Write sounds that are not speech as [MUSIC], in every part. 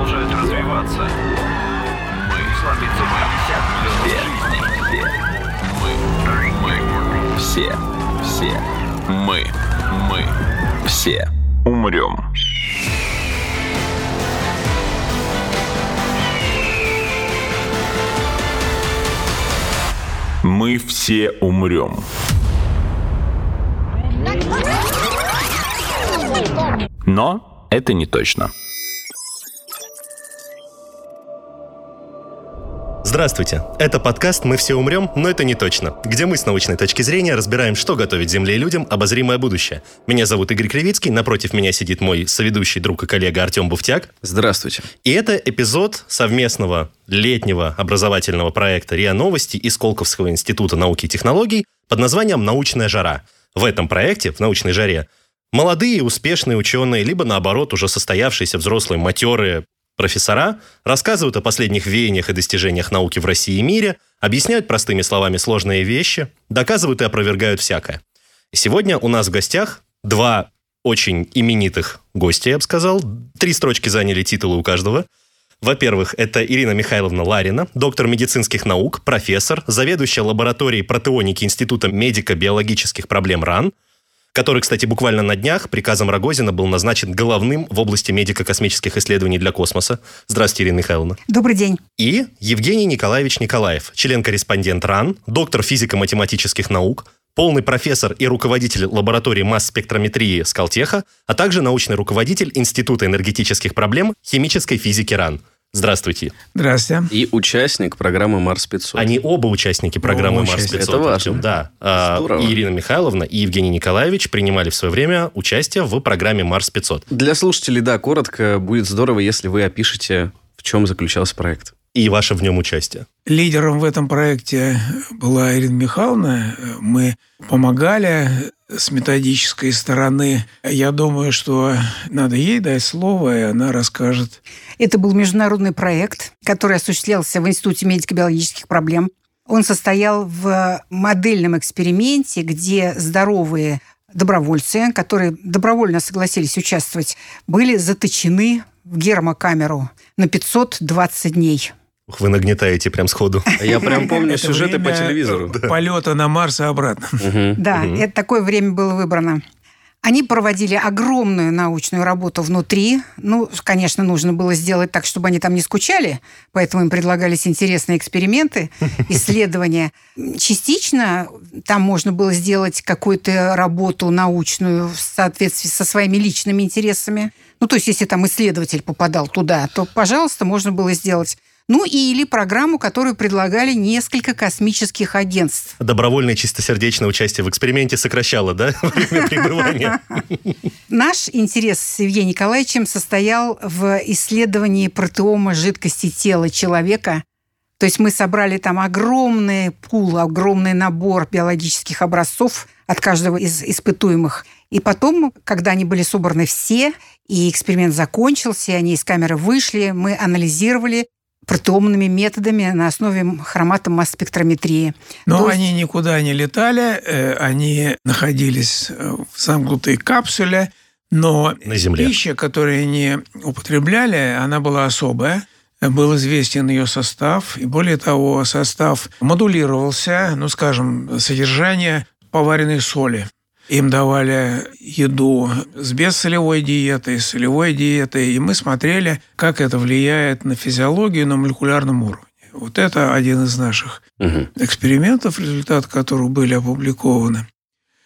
продолжают развиваться. Мы сломиться мы Мы, мы, все, все, мы, мы, все умрем. Мы все умрем. Но это не точно. Здравствуйте! Это подкаст «Мы все умрем, но это не точно», где мы с научной точки зрения разбираем, что готовит Земле и людям обозримое будущее. Меня зовут Игорь Кривицкий, напротив меня сидит мой соведущий друг и коллега Артем Буфтяк. Здравствуйте. И это эпизод совместного летнего образовательного проекта РИА Новости и Сколковского института науки и технологий под названием «Научная жара». В этом проекте, в «Научной жаре», Молодые успешные ученые, либо наоборот уже состоявшиеся взрослые матерые Профессора рассказывают о последних веяниях и достижениях науки в России и мире, объясняют простыми словами сложные вещи, доказывают и опровергают всякое. сегодня у нас в гостях два очень именитых гостя, я бы сказал. Три строчки заняли титулы у каждого. Во-первых, это Ирина Михайловна Ларина, доктор медицинских наук, профессор, заведующая лабораторией протеоники Института медико-биологических проблем РАН – который, кстати, буквально на днях приказом Рогозина был назначен головным в области медико-космических исследований для космоса. Здравствуйте, Ирина Михайловна. Добрый день. И Евгений Николаевич Николаев, член-корреспондент РАН, доктор физико-математических наук, полный профессор и руководитель лаборатории масс-спектрометрии Скалтеха, а также научный руководитель Института энергетических проблем химической физики РАН. Здравствуйте. Здравствуйте. И участник программы Марс 500. Они оба участники программы Марс 500. Это важно. Да. А, Здорово. И Ирина Михайловна и Евгений Николаевич принимали в свое время участие в программе Марс 500. Для слушателей, да, коротко, будет здорово, если вы опишете, в чем заключался проект. И ваше в нем участие. Лидером в этом проекте была Ирина Михайловна. Мы помогали с методической стороны. Я думаю, что надо ей дать слово, и она расскажет. Это был международный проект, который осуществлялся в Институте медико-биологических проблем. Он состоял в модельном эксперименте, где здоровые добровольцы, которые добровольно согласились участвовать, были заточены в гермокамеру на 520 дней. Вы нагнетаете прям сходу. [LAUGHS] Я прям помню сюжеты по телевизору. Полета на Марс и обратно. Да, это такое время было выбрано. Они проводили огромную научную работу внутри. Ну, конечно, нужно было сделать так, чтобы они там не скучали, поэтому им предлагались интересные эксперименты, [LAUGHS] исследования. Частично там можно было сделать какую-то работу научную в соответствии со своими личными интересами. Ну, то есть, если там исследователь попадал туда, то, пожалуйста, можно было сделать ну или программу, которую предлагали несколько космических агентств. Добровольное чистосердечное участие в эксперименте сокращало, да, [LAUGHS] время пребывания? Наш интерес с Евгением Николаевичем состоял в исследовании протеома жидкости тела человека. То есть мы собрали там огромный пул, огромный набор биологических образцов от каждого из испытуемых. И потом, когда они были собраны все, и эксперимент закончился, и они из камеры вышли, мы анализировали протеомными методами на основе хроматомасс-спектрометрии. Но То они есть... никуда не летали, э, они находились э, в замкнутой капсуле, но на земле. пища, которую они употребляли, она была особая. Был известен ее состав, и более того, состав модулировался, ну, скажем, содержание поваренной соли. Им давали еду с бессолевой диетой, с солевой диетой, и мы смотрели, как это влияет на физиологию на молекулярном уровне. Вот это один из наших угу. экспериментов, результаты которых были опубликованы.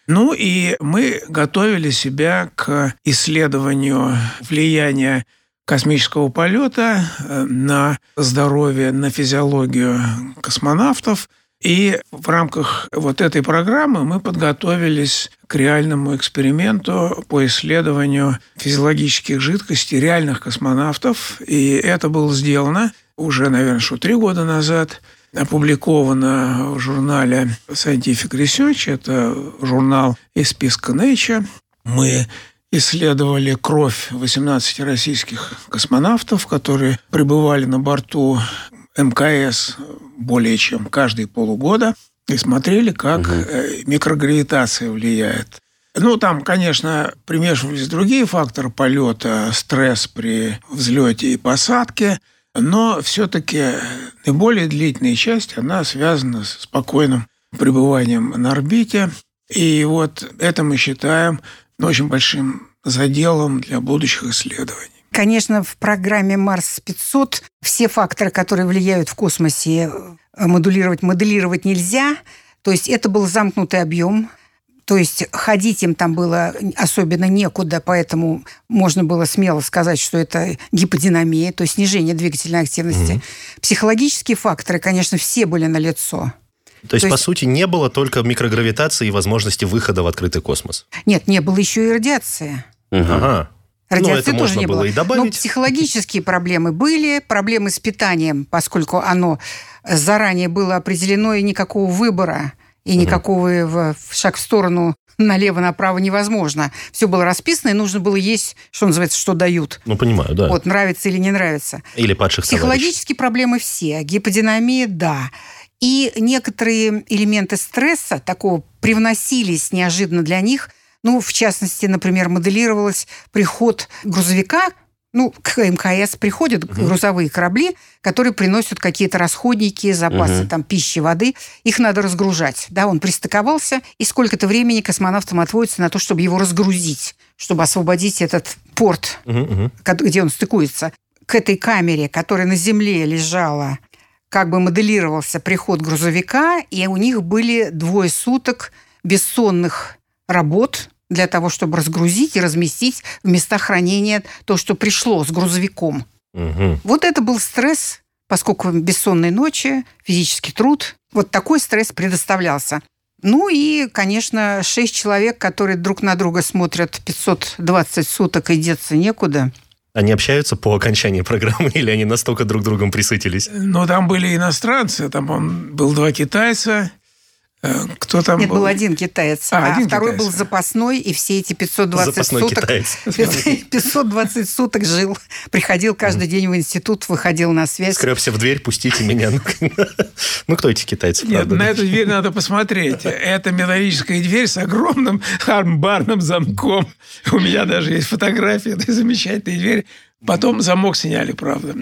Ну и мы готовили себя к исследованию влияния космического полета э, на здоровье, на физиологию космонавтов – и в рамках вот этой программы мы подготовились к реальному эксперименту по исследованию физиологических жидкостей реальных космонавтов. И это было сделано уже, наверное, что три года назад опубликовано в журнале Scientific Research, это журнал из списка Nature. Мы исследовали кровь 18 российских космонавтов, которые пребывали на борту МКС более чем каждые полугода и смотрели, как угу. микрогравитация влияет Ну, там, конечно, примешивались другие факторы полета, стресс при взлете и посадке, но все-таки наиболее длительная часть, она связана с спокойным пребыванием на орбите. И вот это мы считаем очень большим заделом для будущих исследований. Конечно, в программе Марс-500 все факторы, которые влияют в космосе, э, модулировать, моделировать нельзя. То есть это был замкнутый объем. То есть ходить им там было особенно некуда, поэтому можно было смело сказать, что это гиподинамия, то есть снижение двигательной активности. Угу. Психологические факторы, конечно, все были налицо. То есть, То есть, по сути, не было только микрогравитации и возможности выхода в открытый космос? Нет, не было еще и радиации. Угу. Ага. Радиации ну, тоже не было. было. И добавить. Но психологические проблемы были, проблемы с питанием, поскольку оно заранее было определено и никакого выбора и никакого в шаг в сторону налево-направо невозможно. Все было расписано, и нужно было есть, что называется, что дают. Ну, понимаю, да. Вот, нравится или не нравится. Или падших Психологические товарищей. проблемы все. Гиподинамия – да. И некоторые элементы стресса такого привносились неожиданно для них. Ну, в частности, например, моделировалось приход грузовика – ну, к МКС приходят угу. грузовые корабли, которые приносят какие-то расходники, запасы угу. там пищи, воды. Их надо разгружать. Да, он пристыковался, и сколько-то времени космонавтам отводится на то, чтобы его разгрузить, чтобы освободить этот порт, угу. где он стыкуется. К этой камере, которая на Земле лежала, как бы моделировался приход грузовика, и у них были двое суток бессонных работ, для того, чтобы разгрузить и разместить в местах хранения то, что пришло с грузовиком. Угу. Вот это был стресс, поскольку бессонные ночи, физический труд. Вот такой стресс предоставлялся. Ну и, конечно, шесть человек, которые друг на друга смотрят 520 суток и деться некуда. Они общаются по окончании программы [LAUGHS] или они настолько друг другом присытились? Ну, там были иностранцы. Там он, был два китайца, кто там Нет, был? был один китаец, а, а один второй китаец. был запасной, и все эти 520 запасной суток... Китаец. [LAUGHS] 520 суток жил, приходил каждый день в институт, выходил на связь. Скребся в дверь, пустите меня. Ну, [LAUGHS] кто эти китайцы, Нет, на эту дверь надо посмотреть. Это металлическая дверь с огромным [LAUGHS] барным замком. У меня даже есть фотография этой замечательной двери. Потом замок сняли, правда.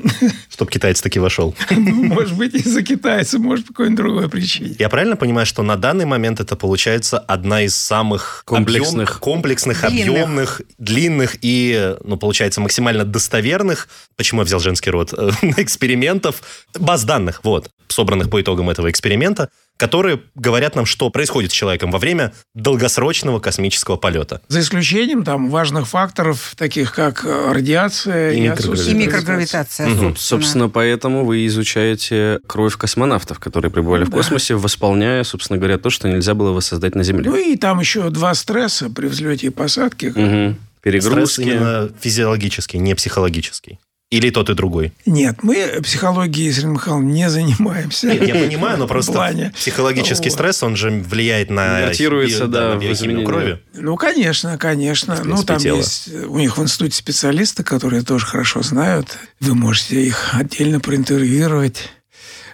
Чтобы китаец таки вошел. Может быть, из-за китайца, может, по какой-нибудь другой причине. Я правильно понимаю, что на данный момент это получается одна из самых комплексных, объем, комплексных длинных. объемных, длинных и, ну, получается, максимально достоверных, почему я взял женский род, [LAUGHS] экспериментов, баз данных, вот, собранных по итогам этого эксперимента, которые говорят нам, что происходит с человеком во время долгосрочного космического полета. За исключением там важных факторов, таких как э, радиация и, и микрогравитация. И микрогравитация угу. собственно. собственно, поэтому вы изучаете кровь космонавтов, которые пребывали да. в космосе, восполняя, собственно говоря, то, что нельзя было воссоздать на Земле. Ну и там еще два стресса при взлете и посадке. Угу. Перегрузки. Стресс именно физиологический, не психологический. Или тот и другой? Нет, мы психологией, Сергей Михайлович, не занимаемся. Нет, я понимаю, но [LAUGHS] просто плане. психологический вот. стресс, он же влияет на, Датируется, да, на биохимию крови. Ну, конечно, конечно. Ну, там тела. есть у них в институте специалисты, которые тоже хорошо знают. Вы можете их отдельно проинтервьюировать.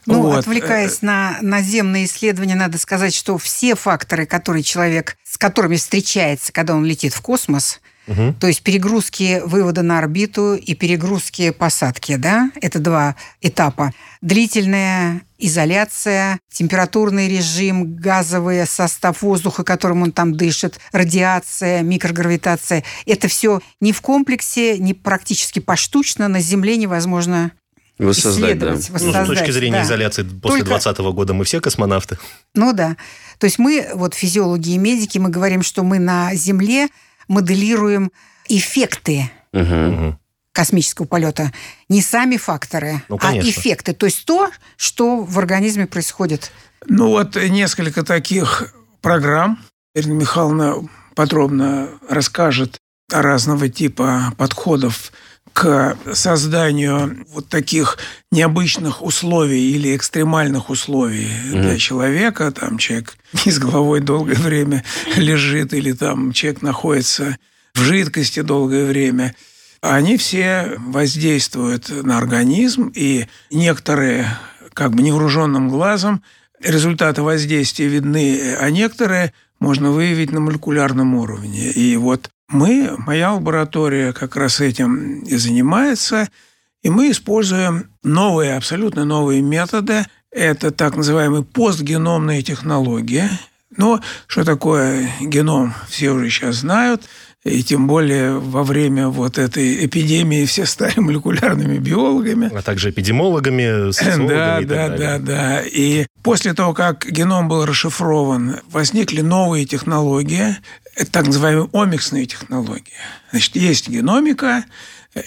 Ну, вот. отвлекаясь на наземные исследования, надо сказать, что все факторы, которые человек, с которыми встречается, когда он летит в космос, Угу. То есть перегрузки вывода на орбиту и перегрузки посадки, да, это два этапа. Длительная изоляция, температурный режим, газовый состав воздуха, которым он там дышит, радиация, микрогравитация. Это все не в комплексе, не практически поштучно на Земле невозможно Воссоздать, да. Воссоздать, ну, с точки зрения да. изоляции после Только... 2020 года мы все космонавты. Ну да. То есть мы, вот физиологи и медики, мы говорим, что мы на Земле моделируем эффекты угу. космического полета. Не сами факторы, ну, а эффекты. То есть то, что в организме происходит. Ну вот несколько таких программ. Ирина Михайловна подробно расскажет разного типа подходов к созданию вот таких необычных условий или экстремальных условий mm-hmm. для человека. Там человек не [LAUGHS] с головой долгое время лежит или там человек находится в жидкости долгое время. Они все воздействуют на организм, и некоторые как бы невооруженным глазом результаты воздействия видны, а некоторые можно выявить на молекулярном уровне. И вот мы, моя лаборатория как раз этим и занимается, и мы используем новые, абсолютно новые методы. Это так называемые постгеномные технологии. Но что такое геном, все уже сейчас знают – и тем более во время вот этой эпидемии все стали [LAUGHS] молекулярными биологами. А также эпидемиологами, социологами да, и да, так да, далее. да. И после того, как геном был расшифрован, возникли новые технологии, так называемые омиксные технологии. Значит, есть геномика,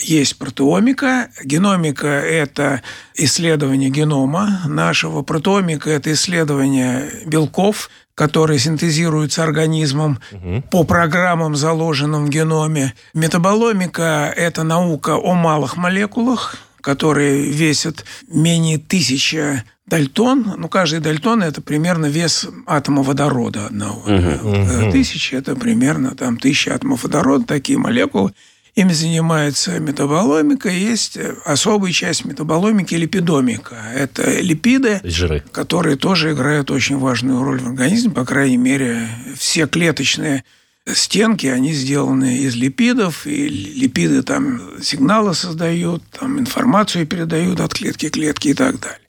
есть протеомика. Геномика – это исследование генома нашего. Протеомика – это исследование белков, которые синтезируются организмом угу. по программам, заложенным в геноме. Метаболомика – это наука о малых молекулах, которые весят менее тысячи дальтон. Ну, каждый дальтон – это примерно вес атома водорода одного. Угу. Тысяча – это примерно там, тысяча атомов водорода, такие молекулы. Ими занимается метаболомика. Есть особая часть метаболомики – липидомика. Это липиды, Жиры. которые тоже играют очень важную роль в организме. По крайней мере, все клеточные стенки, они сделаны из липидов, и липиды там сигналы создают, там информацию передают от клетки к клетке и так далее.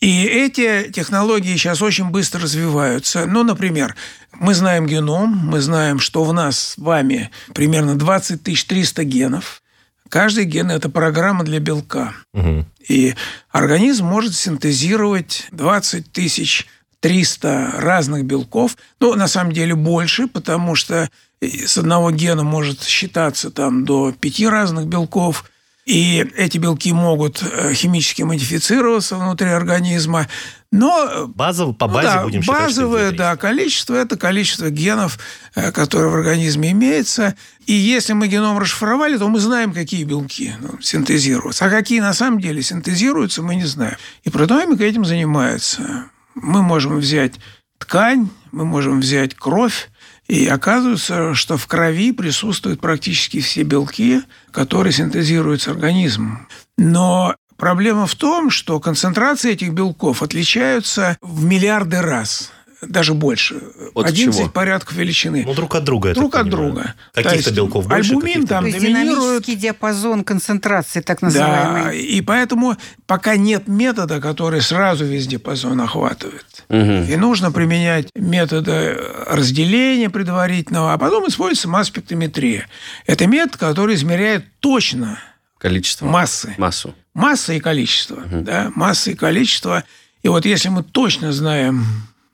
И эти технологии сейчас очень быстро развиваются. Ну, например, мы знаем геном, мы знаем, что в нас с вами примерно 20 300 генов. Каждый ген – это программа для белка. Угу. И организм может синтезировать 20 тысяч 300 разных белков. Ну, на самом деле больше, потому что с одного гена может считаться там до пяти разных белков – и эти белки могут э, химически модифицироваться внутри организма. Но Базово, по базе ну, да, будем считать, базовое, да, количество – это количество генов, э, которые в организме имеется. И если мы геном расшифровали, то мы знаем, какие белки ну, синтезируются. А какие на самом деле синтезируются, мы не знаем. И протеомика этим занимается. Мы можем взять ткань, мы можем взять кровь, и оказывается, что в крови присутствуют практически все белки, которые синтезируются организмом. Но проблема в том, что концентрации этих белков отличаются в миллиарды раз даже больше. От 11 чего? порядков величины. Ну, друг от друга. Друг от понимаю. друга. Каких-то есть белков больше, альбумин там То есть доминирует. диапазон концентрации, так Да, называемый. и поэтому пока нет метода, который сразу весь диапазон охватывает. И нужно применять методы разделения предварительного, а потом используется масс-спектрометрия. Это метод, который измеряет точно Количество. массы. Массу. Масса и количество. Да, масса и количество. И вот если мы точно знаем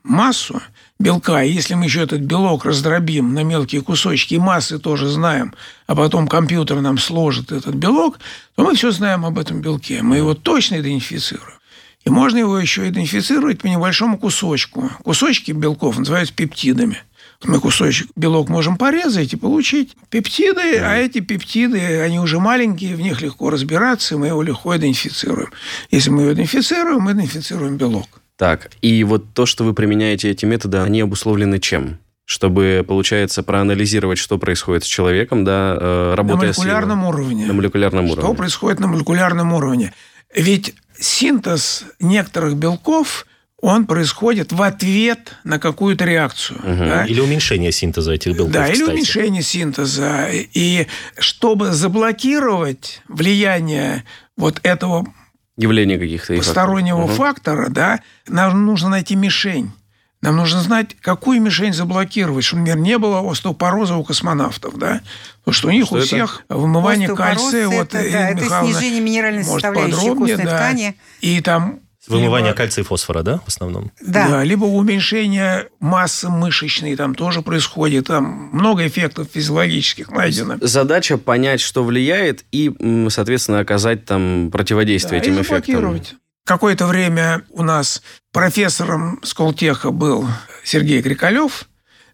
массу белка, и если мы еще этот белок раздробим на мелкие кусочки, и массы тоже знаем, а потом компьютер нам сложит этот белок, то мы все знаем об этом белке. Мы его точно идентифицируем. И можно его еще идентифицировать по небольшому кусочку. Кусочки белков называются пептидами. Мы кусочек белок можем порезать и получить пептиды, а эти пептиды, они уже маленькие, в них легко разбираться, и мы его легко идентифицируем. Если мы его идентифицируем, мы идентифицируем белок. Так, и вот то, что вы применяете эти методы, они обусловлены чем? Чтобы, получается, проанализировать, что происходит с человеком, да, э, На работая с молекулярном его- уровне. На молекулярном Что уровне. происходит на молекулярном уровне? Ведь синтез некоторых белков, он происходит в ответ на какую-то реакцию. да? Или уменьшение синтеза этих белков, Да, или кстати. уменьшение синтеза. И чтобы заблокировать влияние вот этого Явления каких-то. постороннего факторов. фактора, да, нам нужно найти мишень. Нам нужно знать, какую мишень заблокировать, чтобы, например, не было остеопороза у космонавтов, да? Потому что у них Что у это? всех вымывание кальция, вот это, Ирина да, это Михайловна снижение минеральной может составляющей подробнее, костной да. ткани. И там Вымывание либо- кальция и фосфора, да, в основном? Да. либо уменьшение массы мышечной там тоже происходит, там много эффектов физиологических найдено. Задача понять, что влияет, и, соответственно, оказать там противодействие Да, и этим эффектам. заблокировать. Какое-то время у нас профессором Сколтеха был Сергей Крикалев,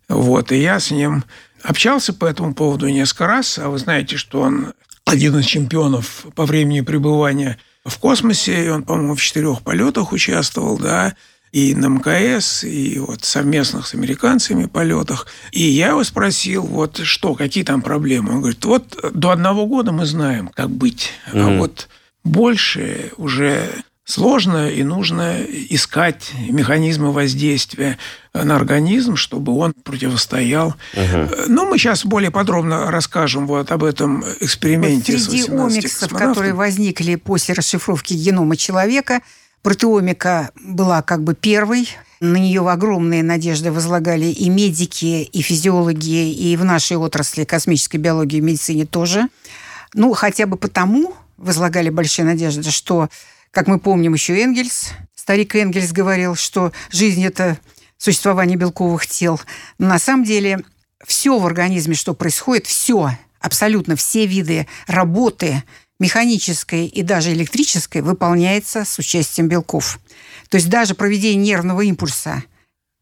вот, и я с ним общался по этому поводу несколько раз, а вы знаете, что он один из чемпионов по времени пребывания в космосе, и он, по-моему, в четырех полетах участвовал, да, и на МКС, и вот совместных с американцами полетах. И я его спросил, вот что, какие там проблемы? Он говорит, вот до одного года мы знаем, как быть, а вот больше уже сложно, и нужно искать механизмы воздействия на организм, чтобы он противостоял. Угу. Ну, мы сейчас более подробно расскажем вот об этом эксперименте. Вот среди омиксов, которые возникли после расшифровки генома человека, протеомика была как бы первой. На нее огромные надежды возлагали и медики, и физиологи, и в нашей отрасли космической биологии и медицине тоже. Ну, хотя бы потому возлагали большие надежды, что как мы помним, еще Энгельс, старик Энгельс говорил, что жизнь – это существование белковых тел. Но на самом деле все в организме, что происходит, все, абсолютно все виды работы механической и даже электрической выполняется с участием белков. То есть даже проведение нервного импульса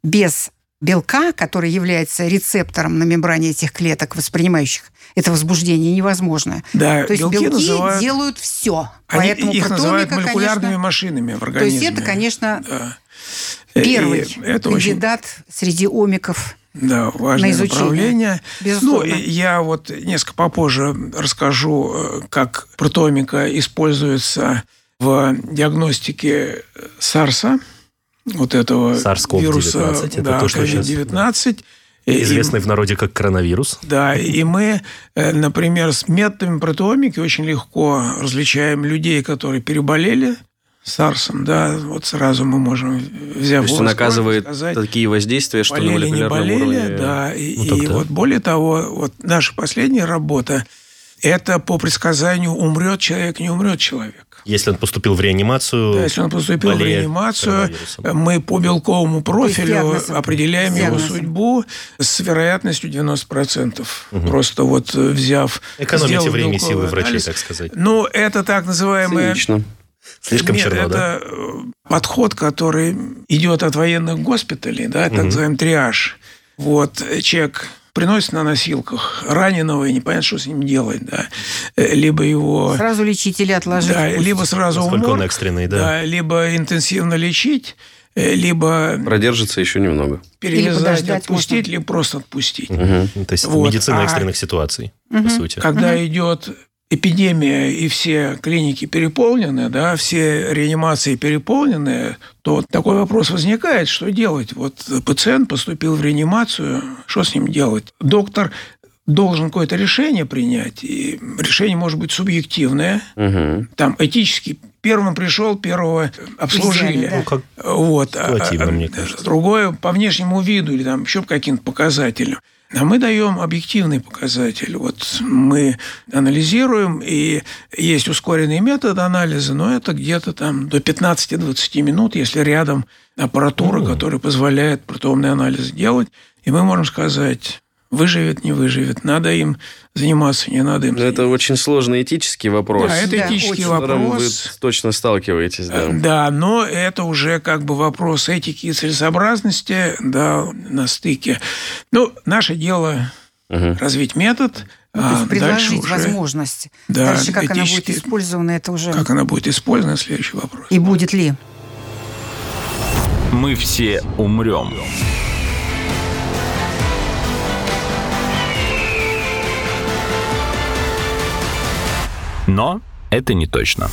без белка, который является рецептором на мембране этих клеток, воспринимающих это возбуждение, невозможно. Да, То есть белки, белки называют... делают все. Они Поэтому их называют молекулярными конечно, машинами в организме. То есть это, конечно, да. первый это кандидат очень... среди омиков да, важное на направление. Безусловно. Ну, я вот несколько попозже расскажу, э, как протомика используется в диагностике САРСа, вот этого вируса, это да, то, что COVID-19. Известный и, в народе как коронавирус. Да, и мы, э, например, с методами протеомики очень легко различаем людей, которые переболели САРСом, да, вот сразу мы можем, взяв То есть он оказывает сказать, такие воздействия, что болели, на не болели, уровне... да, и, ну, и вот более того, вот наша последняя работа, это по предсказанию умрет человек, не умрет человек. Если он поступил в реанимацию, да, если он поступил в реанимацию, мы по белковому профилю определяем его судьбу с вероятностью 90%. Угу. Просто вот э, взяв... Экономите время и силы врачей, анализ. так сказать. Ну, это так называемое... Цинично. Слишком Нет, черно, это да? Э, подход, который идет от военных госпиталей, да, так угу. называемый триаж. Вот человек приносит на носилках раненого, и непонятно, что с ним делать, да. Э, либо его... Сразу лечить или отложить? Да, либо сразу Насколько умор, он экстренный, да. да. Либо интенсивно лечить, э, либо... Продержится еще немного. Перевязать, отпустить, можно. либо просто отпустить. Угу. То есть вот. медицина а экстренных а, ситуаций, угу. по сути. Когда угу. идет эпидемия и все клиники переполнены, да, все реанимации переполнены, то такой вопрос возникает, что делать? Вот пациент поступил в реанимацию, что с ним делать? Доктор должен какое-то решение принять, и решение может быть субъективное, угу. там этически первым пришел, первого обслужили. Ну, как вот. Ситуативно, а, мне кажется. Другое по внешнему виду или там еще по каким-то показателям. А мы даем объективный показатель. Вот мы анализируем, и есть ускоренный метод анализа, но это где-то там до 15-20 минут, если рядом аппаратура, mm. которая позволяет протомный анализ делать. И мы можем сказать, выживет, не выживет, надо им заниматься, не надо им заниматься. Это очень сложный этический вопрос. Да, это да, этический вопрос. Вы точно сталкиваетесь, да. Да, но это уже как бы вопрос этики и целесообразности, да, на стыке. Ну, наше дело угу. развить метод, ну, то есть а предложить уже, возможность. Да, Дальше как она будет использована, это уже... Как она будет использована, следующий вопрос. И будет ли? Мы все умрем. Но это не точно.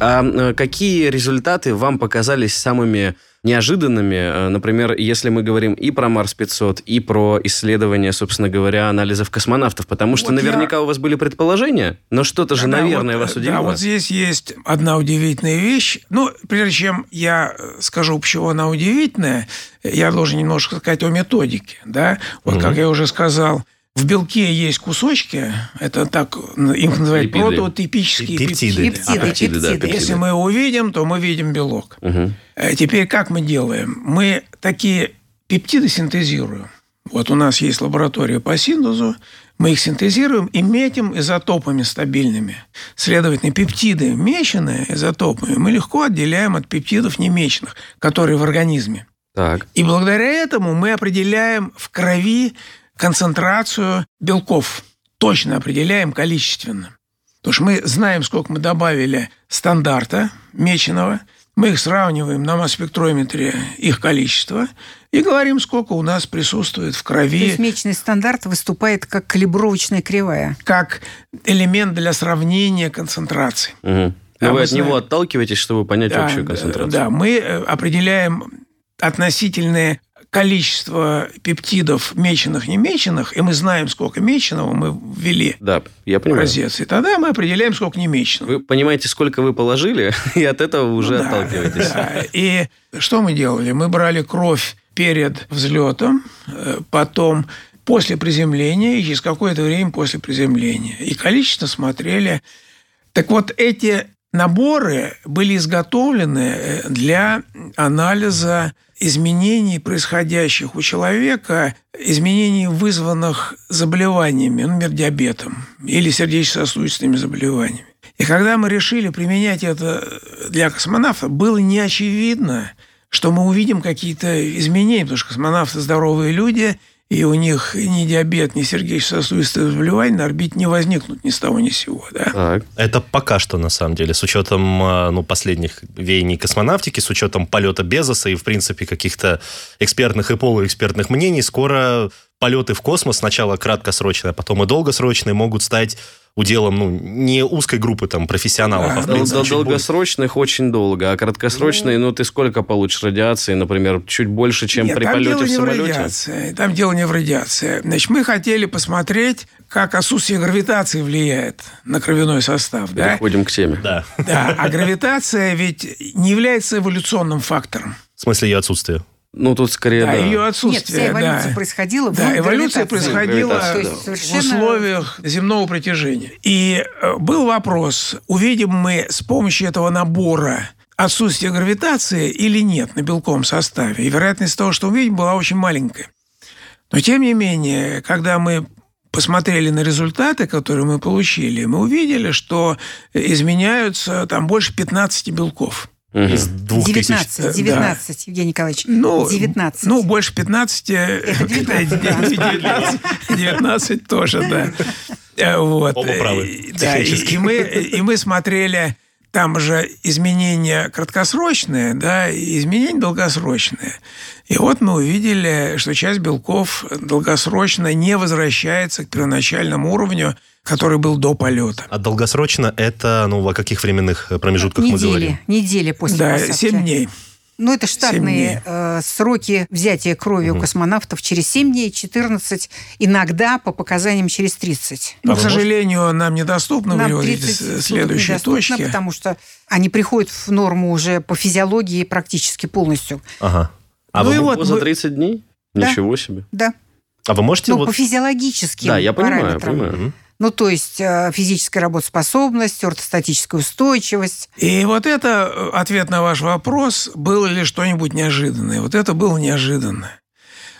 А э, какие результаты вам показались самыми неожиданными? Э, например, если мы говорим и про Марс 500, и про исследование, собственно говоря, анализов космонавтов, потому что вот наверняка я... у вас были предположения, но что-то же, да, наверное, вот, вас удивило. Да, вот здесь есть одна удивительная вещь. Ну, прежде чем я скажу, почему она удивительная, я должен немножко сказать о методике. Да? Вот, угу. как я уже сказал, в белке есть кусочки, это так, их называют Липиды. прототипические пептиды. Пептиды, а, пептиды, да, пептиды. Если мы его увидим, то мы видим белок. Угу. Теперь как мы делаем? Мы такие пептиды синтезируем. Вот у нас есть лаборатория по синтезу, мы их синтезируем и метим изотопами стабильными. Следовательно, пептиды, меченые изотопами, мы легко отделяем от пептидов немеченных, которые в организме. Так. И благодаря этому мы определяем в крови концентрацию белков. Точно определяем количественно. Потому что мы знаем, сколько мы добавили стандарта меченого, Мы их сравниваем на масс-спектрометре, их количество, и говорим, сколько у нас присутствует в крови. То есть мечный стандарт выступает как калибровочная кривая. Как элемент для сравнения концентраций. Угу. Но а вы от знаем. него отталкиваетесь, чтобы понять да, общую концентрацию. Да, мы э, определяем относительные количество пептидов меченых, не меченых, и мы знаем, сколько меченого мы ввели да, я понимаю. образец. И тогда мы определяем, сколько не меченого. Вы понимаете, сколько вы положили, [LAUGHS] и от этого уже да, отталкиваетесь. Да. И что мы делали? Мы брали кровь перед взлетом, э, потом после приземления и через какое-то время после приземления. И количество смотрели. Так вот, эти наборы были изготовлены э, для анализа изменений, происходящих у человека, изменений, вызванных заболеваниями, например, диабетом или сердечно-сосудистыми заболеваниями. И когда мы решили применять это для космонавтов, было неочевидно, что мы увидим какие-то изменения, потому что космонавты здоровые люди – и у них ни диабет, ни сердечно-сосудистые заболевания на орбите не возникнут ни с того ни с сего. Да? Так. Это пока что, на самом деле, с учетом а, ну, последних веяний космонавтики, с учетом полета Безоса и, в принципе, каких-то экспертных и полуэкспертных мнений, скоро полеты в космос, сначала краткосрочные, а потом и долгосрочные, могут стать уделом ну, не узкой группы там, профессионалов, а, а в принципе, До долгосрочных больше. очень долго, а краткосрочные, ну, ну, ты сколько получишь радиации, например, чуть больше, чем Нет, при там полете дело в самолете? Не в радиации. Там дело не в радиации. Значит, мы хотели посмотреть, как отсутствие гравитации влияет на кровяной состав. Переходим да? к теме. Да. да. А гравитация ведь не является эволюционным фактором. В смысле ее отсутствие? Ну, тут скорее, да. да. ее отсутствие. Нет, вся эволюция да. происходила в Да, эволюция происходила да. в условиях земного притяжения. И э, был вопрос, увидим мы с помощью этого набора отсутствие гравитации или нет на белковом составе. И вероятность того, что увидим, была очень маленькая. Но, тем не менее, когда мы посмотрели на результаты, которые мы получили, мы увидели, что изменяются там больше 15 белков. Из двух 19, тысяч... 19, да. Евгений Николаевич. Ну, 19. Ну, больше 15. Это [LAUGHS] 19, 19 тоже, да. Э, вот. Оба правы. Да, и, и, мы, [LAUGHS] и мы смотрели там же изменения краткосрочные, да, и изменения долгосрочные. И вот мы увидели, что часть белков долгосрочно не возвращается к первоначальному уровню, который был до полета. А долгосрочно это, ну, о каких временных промежутках недели, мы говорим? Недели после да, посадки. 7 дней. Ну, это штатные э, сроки взятия крови угу. у космонавтов через 7 дней, 14, иногда по показаниям через 30. Но, а к сожалению, нам недоступно нам выявить следующие точки. Потому что они приходят в норму уже по физиологии практически полностью. Ага. А ну вы и вот за 30 дней? Да. Ничего себе. Да. А вы можете... Ну, вот... по физиологическим Да, я понимаю, понимаю. Ну, то есть э, физическая работоспособность, ортостатическая устойчивость. И вот это э, ответ на ваш вопрос, было ли что-нибудь неожиданное. Вот это было неожиданно.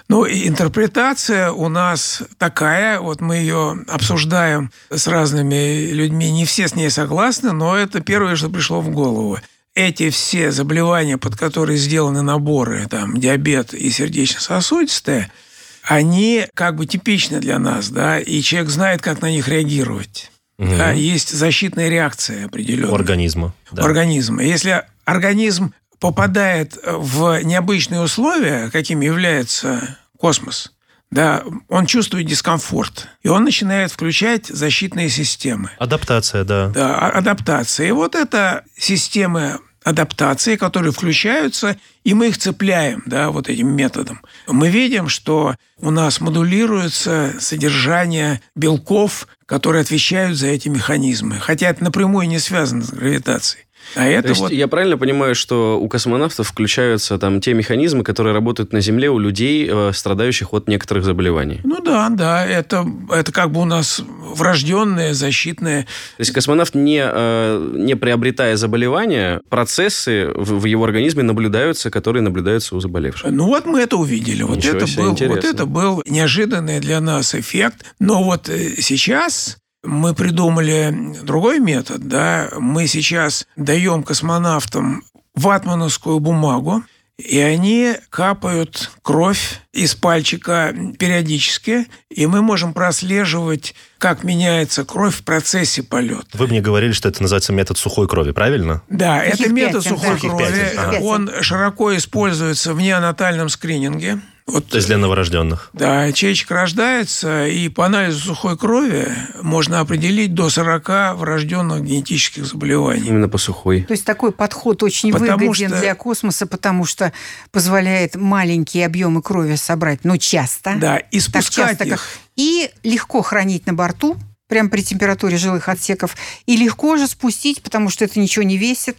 Ну, и интерпретация у нас такая, вот мы ее обсуждаем с разными людьми, не все с ней согласны, но это первое, что пришло в голову. Эти все заболевания, под которые сделаны наборы, там, диабет и сердечно-сосудистые – они как бы типичны для нас, да, и человек знает, как на них реагировать. Угу. Да, есть защитная реакция определенная. У организма. Да. У организма. Если организм попадает в необычные условия, какими является космос, да, он чувствует дискомфорт, и он начинает включать защитные системы. Адаптация, да. Да, а, адаптация. И вот эта система адаптации, которые включаются, и мы их цепляем да, вот этим методом. Мы видим, что у нас модулируется содержание белков, которые отвечают за эти механизмы. Хотя это напрямую не связано с гравитацией. А это То есть вот... я правильно понимаю, что у космонавтов включаются там те механизмы, которые работают на Земле у людей, э, страдающих от некоторых заболеваний? Ну да, да, это, это как бы у нас врожденные, защитные. То есть космонавт, не, э, не приобретая заболевания, процессы в, в его организме наблюдаются, которые наблюдаются у заболевших. Ну вот мы это увидели. Вот это, был, вот это был неожиданный для нас эффект. Но вот э, сейчас мы придумали другой метод. Да? Мы сейчас даем космонавтам ватмановскую бумагу, и они капают кровь из пальчика периодически, и мы можем прослеживать, как меняется кровь в процессе полета. Вы мне говорили, что это называется метод сухой крови, правильно? Да, Сухих это метод пятен, сухой да. крови. Пятен, ага. Он широко используется в неонатальном скрининге. Вот То есть для новорожденных. Да, ячеечка рождается, и по анализу сухой крови можно определить до 40 врожденных генетических заболеваний. Именно по сухой. То есть такой подход очень Потому выгоден что- для космоса, потому что позволяет маленькие объемы крови собрать, ну, часто. Да, и так спускать часто, их. как... И легко хранить на борту, прямо при температуре жилых отсеков. И легко же спустить, потому что это ничего не весит.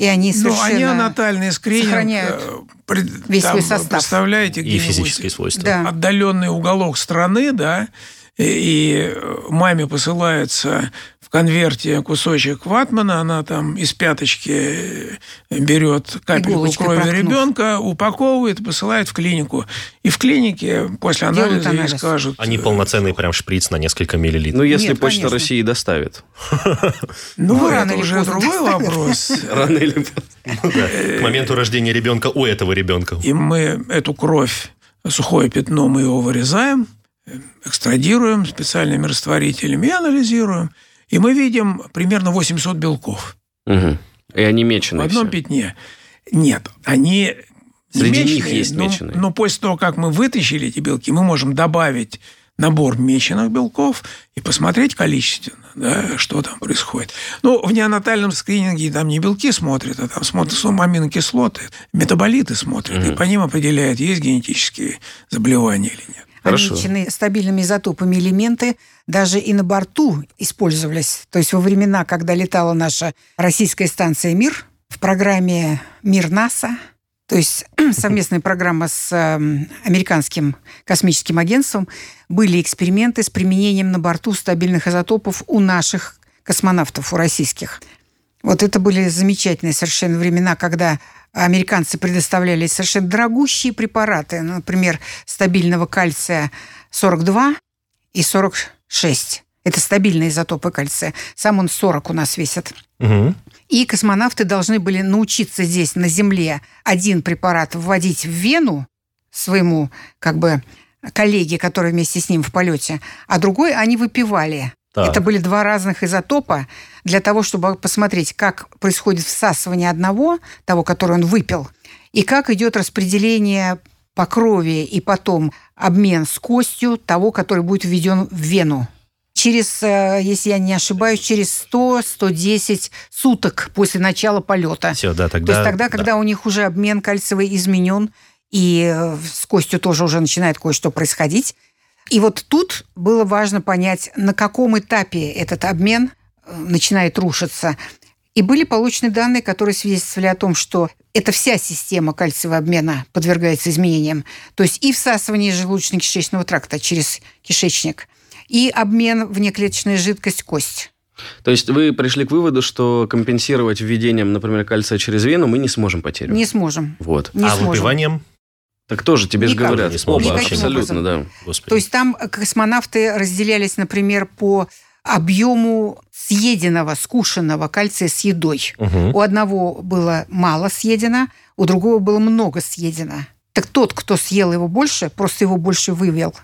И они Ну, совершенно... они анатальный скрининг сохраняют э, пред- весь там, свой состав. Представляете, И физические свойства. Да. отдаленный уголок страны, да, и, и маме посылается в конверте кусочек ватмана, она там из пяточки берет капельку Иголочкой крови проткнув. ребенка, упаковывает, посылает в клинику. И в клинике после анализа ей анализ. скажут... Они полноценный прям шприц на несколько миллилитров. Ну, если Нет, Почта конечно. России доставит. [LAUGHS] Ну, Ну, это рано или уже поздно другой вопрос. [LAUGHS] Рано или поздно. К моменту рождения ребенка у этого ребенка. И мы эту кровь, сухое пятно, мы его вырезаем, э, экстрадируем специальными растворителями и анализируем. И мы видим примерно 800 белков Мгм. И они в меченые одном все. пятне. Нет, они Среди них меченые, есть но, меченые. но после того, как мы вытащили эти белки, мы можем добавить набор меченых белков и посмотреть количественно, да, что там происходит. Ну, в неонатальном скрининге там не белки смотрят, а там смотрят сумму аминокислоты, метаболиты смотрят, и по ним определяют, есть генетические заболевания или нет. Хорошо. Стабильными изотопами элементы, даже и на борту использовались. То есть во времена, когда летала наша российская станция «Мир», в программе «Мир НАСА», то есть [CLEARS THROAT] совместная программа с эм, американским космическим агентством, были эксперименты с применением на борту стабильных изотопов у наших космонавтов, у российских. Вот это были замечательные совершенно времена, когда американцы предоставляли совершенно дорогущие препараты, например, стабильного кальция 42 и 46. Это стабильные изотопы кальция. Сам он 40 у нас весит. Мгм. И космонавты должны были научиться здесь, на Земле, один препарат вводить в вену своему, как бы, коллеге, который вместе с ним в полете, а другой они выпивали. Так. Это были два разных изотопа для того, чтобы посмотреть, как происходит всасывание одного, того, который он выпил, и как идет распределение по крови и потом обмен с костью того, который будет введен в вену. Через, э, если я не ошибаюсь, через 100-110 суток после начала полета. Все, да, То тогда... есть тогда, да. когда у них уже обмен кальциевый изменен, и э, с костью тоже уже начинает кое-что происходить. И вот тут было важно понять, на каком этапе этот обмен начинает рушиться. И были получены данные, которые свидетельствовали о том, что это вся система кальциевого обмена подвергается изменениям. То есть и всасывание желудочно-кишечного тракта через кишечник, и обмен в неклеточную жидкость кость. То есть вы пришли к выводу, что компенсировать введением, например, кальция через вену мы не сможем потерю. Не сможем. Вот. Не а сможем. выпиванием? Так тоже тебе же Никак. говорят. Не. Оба, абсолютно, да. Господи. То есть там космонавты разделялись, например, по объему съеденного, скушенного кальция с едой. Мгм. У одного было мало съедено, у другого было много съедено. Так тот, кто съел его больше, просто его больше вывел.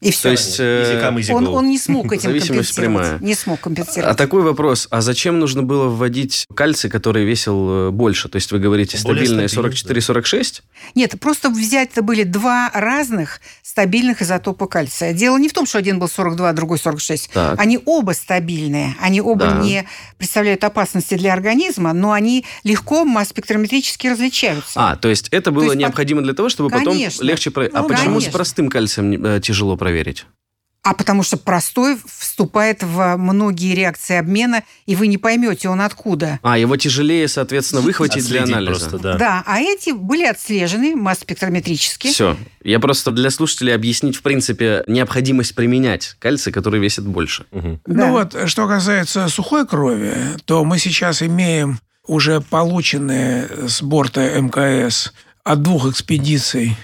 И все. То есть... э, он, он не смог этим Зависимость компенсировать. прямая. Не смог А компенсировать. такой вопрос. А зачем нужно было вводить кальций, который весил э, больше? То есть вы говорите Более стабильные стабильный, 44-46? Нет, просто взять это были два разных стабильных изотопа кальция. Дело не в том, что один был 42, а другой 46. Так. Они оба стабильные, они оба Да. не представляют опасности для организма, но они легко спектрометрически различаются. А, то есть это было есть под- необходимо для того, чтобы потом Конечно. легче... Про... а Ну, почему конечно. с простым кальцием э, тяжело проверить? А потому что простой вступает в многие реакции обмена, и вы не поймете, он откуда. А, его тяжелее, соответственно, выхватить для Отследить анализа. просто, да. Да, а эти были отслежены масс-спектрометрически. Все. Я просто для слушателей объяснить, в принципе, необходимость применять кальций, который весит больше. Мгм. Да. Ну вот, что касается сухой крови, то мы сейчас имеем уже полученные с борта МКС от двух экспедиций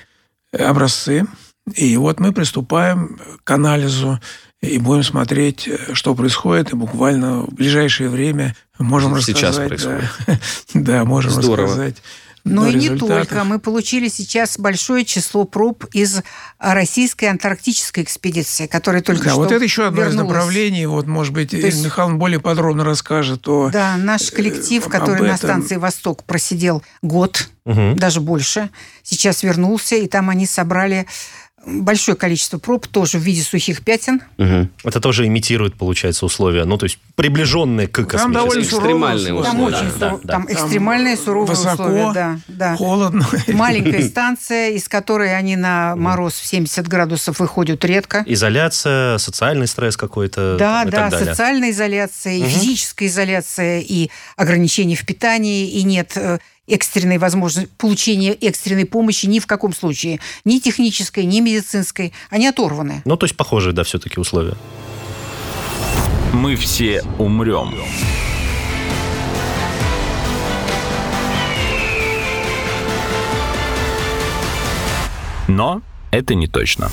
образцы. И вот мы приступаем к анализу и будем смотреть, что происходит, и буквально в ближайшее время можем Сейчас рассказать. происходит. Да, [LAUGHS] да, можем Здорово. рассказать Но, но и не только. Мы получили сейчас большое число проб из российской антарктической экспедиции, которая только Да, что вот это еще одно из вернулась. направлений. Вот, может быть, есть- Михайловна более подробно расскажет о... Да, наш коллектив, э, который об на этом. станции «Восток» просидел год, Мгм. даже больше, сейчас вернулся, и там они собрали большое количество проб, тоже в виде сухих пятен. Мгм. Это тоже имитирует, получается, условия, ну, то есть приближенные к Там довольно космическим. Экстремальные условия. Там очень да, суров- да. там экстремальные суровые высоко, условия, да, да. Холодно. Маленькая [LAUGHS] станция, из которой они на мороз в 70 градусов выходят редко. Изоляция, социальный стресс какой-то Да, и да, социальная изоляция, и Мгм. физическая изоляция, и ограничения в питании, и нет э, экстренной возможности получения экстренной помощи ни в каком случае. Ни технической, ни медицинской. Они оторваны. Ну, то есть похожие, да, все-таки условия. Мы все умрем. Но это не точно.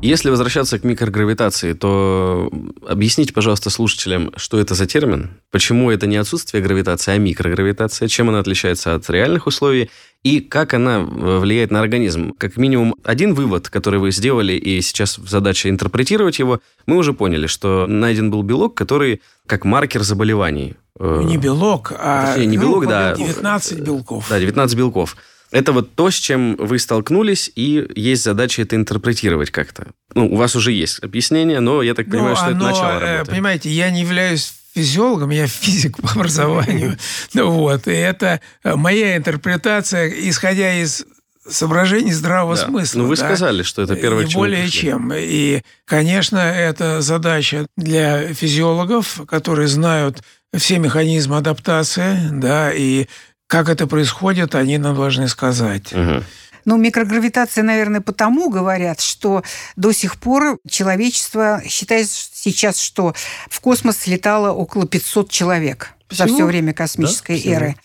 Если возвращаться к микрогравитации, то объясните, пожалуйста, слушателям, что это за термин, почему это не отсутствие гравитации, а микрогравитация, чем она отличается от реальных условий и как она э, влияет на организм. Как минимум один вывод, который вы сделали, и сейчас задача интерпретировать его, мы уже поняли, что найден был белок, который как маркер заболеваний. э, Не белок, а Точнее, не белок, группа да. белков. 19 белков. Да, 19 белков. Это вот то, с чем вы столкнулись, и есть задача это интерпретировать как-то. Ну, у вас уже есть объяснение, но я так Ну, понимаю, что это начало э, работы. Понимаете, я не являюсь физиологом, я физик по [LAUGHS] образованию. Ну вот, и это э, моя интерпретация, исходя из соображений здравого Да. смысла. Ну, вы да. сказали, что это первое, Не более пришли. чем. И, конечно, это задача для физиологов, которые знают все механизмы адаптации, да, и как это происходит, они нам должны сказать. Мгм. Ну, микрогравитация, наверное, потому говорят, что до сих пор человечество считает сейчас, что в космос слетало около 500 человек за Всего? все время космической Да, эры.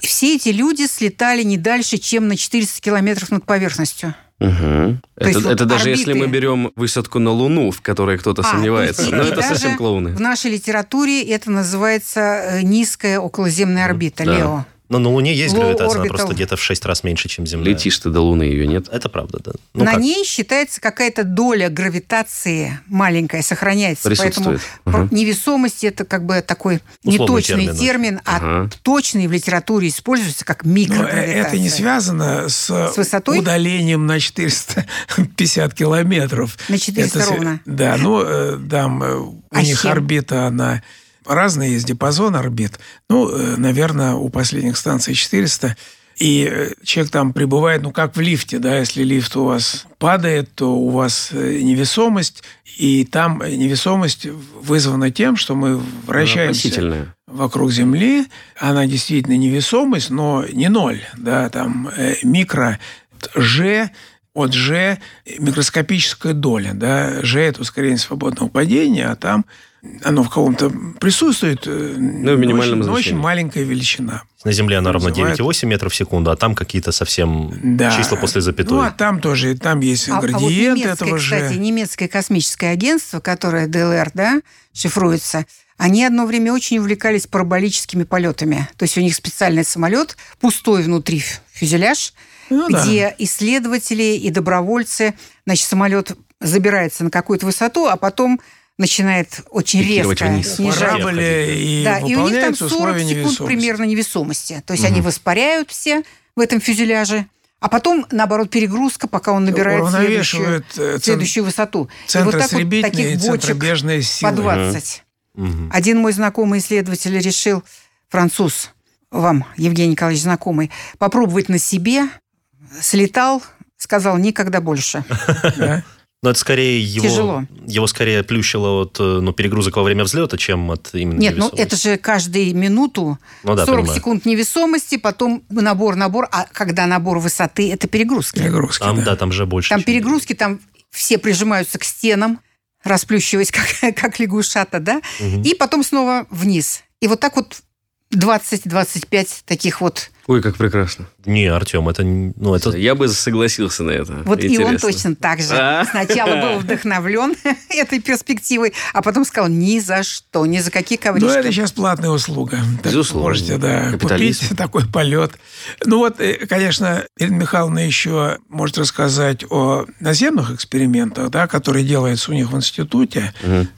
И все эти люди слетали не дальше, чем на 400 километров над поверхностью. Мгм. Это, есть вот это даже если мы орбиты. берем высадку на Луну, в которой кто-то А, сомневается. то Но и это совсем клоуны. В нашей литературе это называется э, низкая околоземная орбита, Да. Лео. Но на Луне есть Low гравитация, она orbital. просто где-то в 6 раз меньше, чем Земля. Летишь ты до Луны, ее нет. Это правда, да. Ну, на как? ней считается какая-то доля гравитации маленькая, сохраняется. Поэтому Присутствует. про- Ага. невесомость это как бы такой Условный неточный термин термин, а Ага. точный в литературе используется как Но микрогравитация. это не связано с, С высотой? удалением на 450 километров. На 400 Это ровно. Да, ну, э, там э, у А них чем? орбита, она... Разный есть диапазон орбит. Ну, э, наверное, у последних станций 400. И э, человек там прибывает, ну, как в лифте, да, если лифт у вас падает, то у вас э, невесомость, и там невесомость вызвана тем, что мы вращаемся вокруг Земли, она действительно невесомость, но не ноль, да, там микро. G от G микроскопическая доля, да, G это ускорение свободного падения, а там оно в каком-то присутствует, э, Ну, в минимальном но очень, очень маленькая величина. На Земле она Называют- 9,8 метров в секунду, а там какие-то совсем Да. числа после запятой. Ну, а там тоже, там есть А- а, вот градиент немецкое, этого же. кстати, немецкое космическое агентство, которое ДЛР, да, шифруется, они одно время очень увлекались параболическими полетами. То есть у них специальный самолет, пустой внутри фюзеляж, Ну да. где исследователи и добровольцы, значит, самолет забирается на какую-то высоту, а потом начинает очень Пикировать резко вниз. снижать. Параболе и Да, и у них там выполняются 40 условия секунд невесомости. примерно невесомости. То есть они воспаряют все в этом фюзеляже, а потом, наоборот, перегрузка, пока он набирает следующую, э, цен- следующую высоту. И вот центр так вот таких бочек силы. по 20. Мгм. Один мой знакомый исследователь решил, француз, вам, Евгений Николаевич, знакомый, попробовать на себе, слетал, сказал, никогда больше. Но это скорее его, Тяжело. его скорее плющило от э, ну, перегрузок во время взлета, чем от именно Нет, ну это же каждую минуту Ну да, 40 понимаю. секунд невесомости, потом набор, набор, а когда набор высоты, это перегрузки. Перегрузки, Там, да. да, там же больше. Там перегрузки, там все прижимаются к стенам, расплющиваясь, [LAUGHS] как, как лягушата, да, Мгм. и потом снова вниз. И вот так вот 20-25 таких вот Ой, как прекрасно. Не, Артем, это... Ну, это... Я бы согласился на это. Вот Интересно. и он точно так же. А? Сначала был вдохновлен [LAUGHS] этой перспективой, а потом сказал ни за что, ни за какие Ну, ковришки. это сейчас платная услуга. Безусловно. Можете, да, Капитализм. купить [LAUGHS] такой полет. Ну вот, э, конечно, Ирина Михайловна еще может рассказать о наземных экспериментах, да, которые делаются у них в институте.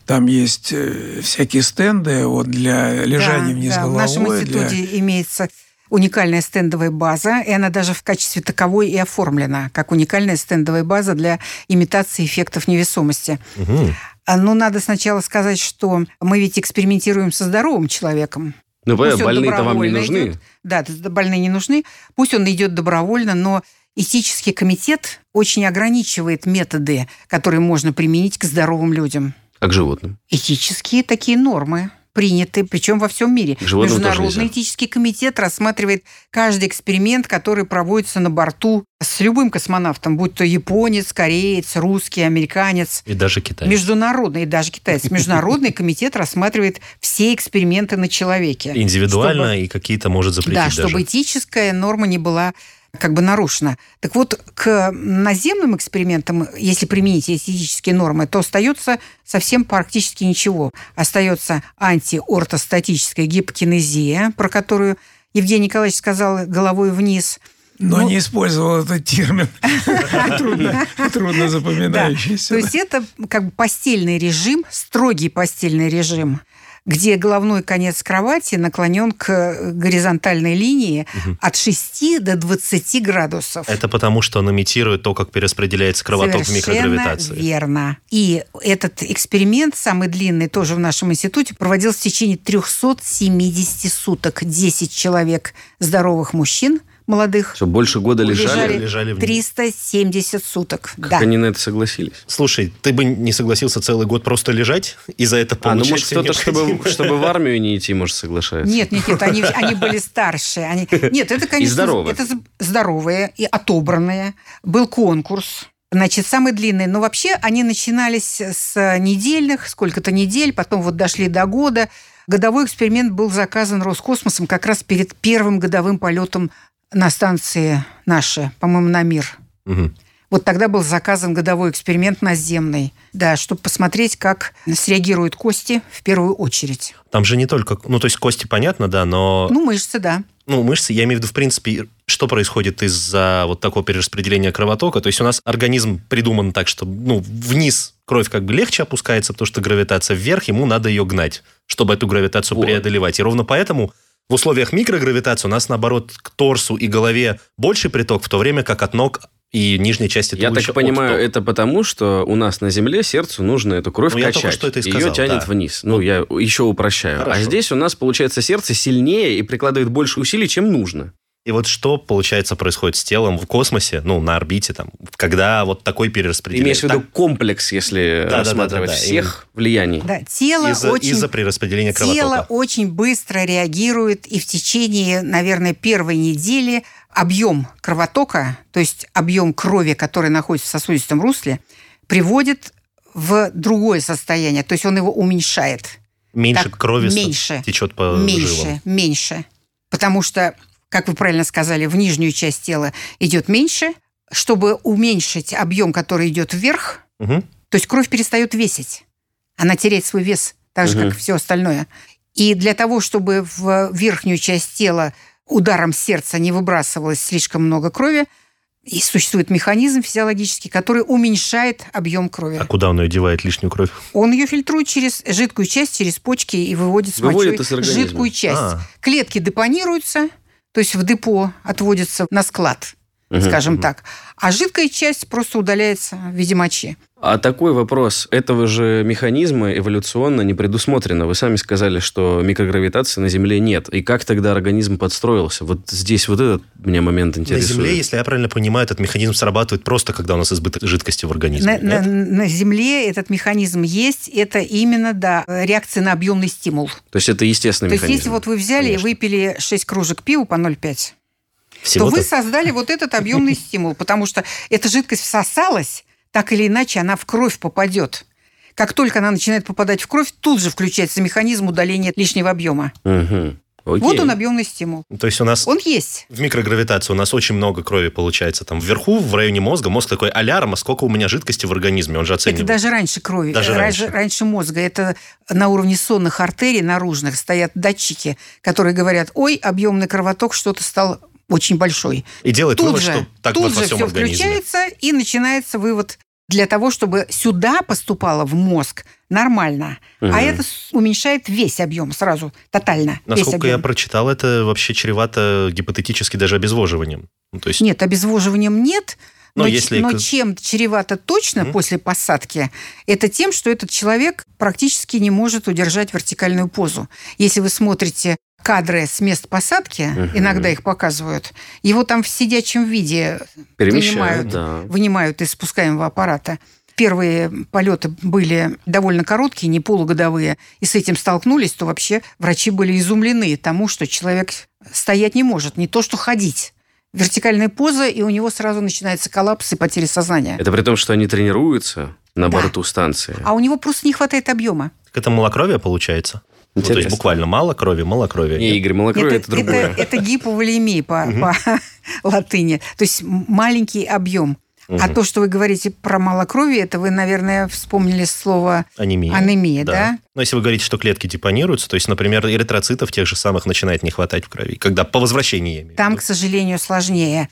Там есть э, всякие стенды вот, для лежания Да, вниз да, В головой. нашем для- институте имеется уникальная стендовая база, и она даже в качестве таковой и оформлена, как уникальная стендовая база для имитации эффектов невесомости. Мгм. А, Ну, надо сначала сказать, что мы ведь экспериментируем со здоровым человеком. Ну, больные-то вам не нужны. идет. Да, больные не нужны. Пусть он идет добровольно, но этический комитет очень ограничивает методы, которые можно применить к здоровым людям. Как животным. Этические такие нормы приняты, причем во всем мире. Животным Международный этический комитет рассматривает каждый эксперимент, который проводится на борту с любым космонавтом, будь то японец, кореец, русский, американец. И даже Китай. Международный, и даже китайец, международный [LAUGHS] комитет рассматривает все эксперименты на человеке. Индивидуально Чтобы- и какие-то может запретить да, даже. чтобы этическая норма не была как бы нарушена. Так вот, к наземным экспериментам, если применить эти этические нормы, то остается совсем практически ничего. Остается антиортостатическая гипокинезия, про которую Евгений Николаевич сказал головой вниз. Но Ну- не использовал этот термин. [LAUGHS] Трудно, трудно Да. запоминающийся. То есть это как бы постельный режим, строгий постельный режим, где головной конец кровати наклонен к горизонтальной линии от 6 до 20 градусов. Это потому, что он имитирует то, как перераспределяется кровоток в Совершенно микрогравитации. верно. И этот эксперимент, самый длинный, тоже в нашем институте, проводился в течение 370 суток. 10 человек здоровых мужчин, молодых, Что, больше года лежали? Лежали. лежали в- 370 суток. Как да. они на это согласились? Слушай, ты бы не согласился целый год просто лежать и за это А, ну получать может кто-то, чтобы, чтобы в армию не идти, может, соглашается? Нет, нет, нет, они, они были старше. Они... Нет, это, конечно, здоровые. это здоровые и отобранные. Был конкурс. Значит, самый длинный. Но вообще они начинались с недельных, сколько-то недель, потом вот дошли до года. Годовой эксперимент был заказан Роскосмосом как раз перед первым годовым полетом на станции наши, по-моему, на мир. Мгм. Вот тогда был заказан годовой эксперимент наземный, да, чтобы посмотреть, как среагируют кости в первую очередь. Там же не только... Ну, то есть кости, понятно, да, но... Ну, мышцы, да. Ну, мышцы, я имею в виду, в принципе, что происходит из-за вот такого перераспределения кровотока. То есть у нас организм придуман так, что ну, вниз кровь как бы легче опускается, потому что гравитация вверх, ему надо ее гнать, чтобы эту гравитацию Вот. преодолевать. И ровно поэтому в условиях микрогравитации у нас, наоборот, к торсу и голове больший приток, в то время как от ног и нижней части Я так понимаю, отток. это потому, что у нас на Земле сердцу нужно эту кровь Ну, я качать. только что это и Ее сказал, тянет да. вниз. Ну, я еще упрощаю. А Хорошо. здесь у нас, получается, сердце сильнее и прикладывает больше усилий, чем нужно. И вот что, получается, происходит с телом в космосе, ну, на орбите, там, когда вот такой перераспределение. имеешь в виду комплекс, если Да-да-да-да-да, рассматривать всех влияний. Да, тело из-за, очень из-за перераспределения кровотока. Тело очень быстро реагирует, и в течение, наверное, первой недели объем кровотока, то есть объем крови, который находится в сосудистом русле, приводит в другое состояние, то есть он его уменьшает. Меньше Так, крови меньше, течет по меньше, жилам. меньше. Потому что, как вы правильно сказали, в нижнюю часть тела идет меньше. Чтобы уменьшить объем, который идет вверх, Мгм. то есть кровь перестает весить. Она теряет свой вес, так же, Мгм. как все остальное. И для того, чтобы в верхнюю часть тела ударом сердца не выбрасывалось слишком много крови, и существует механизм физиологический, который уменьшает объем крови. А куда он ее девает, лишнюю кровь? Он ее фильтрует через жидкую часть, через почки и выводит с Выводит мочой жидкую часть. А. Клетки депонируются, то есть в депо отводятся на склад, Мгм. скажем так. А жидкая часть просто удаляется в виде мочи. А такой вопрос. Этого же механизма эволюционно не предусмотрено. Вы сами сказали, что микрогравитации на Земле нет. И как тогда организм подстроился? Вот здесь вот этот меня момент На интересует. Земле, если я правильно понимаю, этот механизм срабатывает просто, когда у нас избыток жидкости в организме. На, на- на Земле этот механизм есть. Это именно, да, реакция на объемный стимул. То есть это естественный То есть механизм. если вот вы взяли Конечно. и выпили 6 кружек пива по 0,5, то Всего-то вы создали вот этот объемный стимул, потому что эта жидкость всосалась, так или иначе она в кровь попадет. Как только она начинает попадать в кровь, тут же включается механизм удаления лишнего объема. Окей. Вот он объемный стимул. То есть у нас Он есть. в микрогравитации у нас очень много крови получается. Там вверху, в районе мозга, мозг такой алярм, а сколько у меня жидкости в организме, он же Это оценивает. даже раньше крови, Даже э, раньше. раньше мозга. Это на уровне сонных артерий наружных стоят датчики, которые говорят, ой, объемный кровоток что-то стал очень большой. И делает Тут вывод, же, что так тут же всем все организме. включается и начинается вывод для того, чтобы сюда поступало в мозг нормально. Мгм. А это уменьшает весь объем сразу, тотально. Насколько я прочитал, это вообще чревато гипотетически даже обезвоживанием. Ну, то есть, Нет, обезвоживанием нет. Но Но, если но чем чревато точно Мгм. после посадки, это тем, что этот человек практически не может удержать вертикальную позу. Если вы смотрите кадры с мест посадки, Мгм. иногда их показывают, его там в сидячем виде Перемещают, вынимают, да. вынимают из спускаемого аппарата. Первые полеты были довольно короткие, не полугодовые, и с этим столкнулись, то вообще врачи были изумлены тому, что человек стоять не может, не то что ходить. Вертикальная поза, и у него сразу начинается коллапс и потеря сознания. Это при том, что они тренируются на Да. борту станции. А у него просто не хватает объема. так это малокровие получается? Ну, то есть буквально мало крови, малокровие. Не, Игорь, малокровие это, другое. Это, это гиповолемия по, по [LAUGHS] латыни. То есть маленький объем. А то, что вы говорите про малокровие, это вы, наверное, вспомнили слово Анемия. анемия, да? Но если вы говорите, что клетки депонируются, то есть, например, эритроцитов тех же самых начинает не хватать в крови, когда по возвращении, Там, к сожалению, сложнее.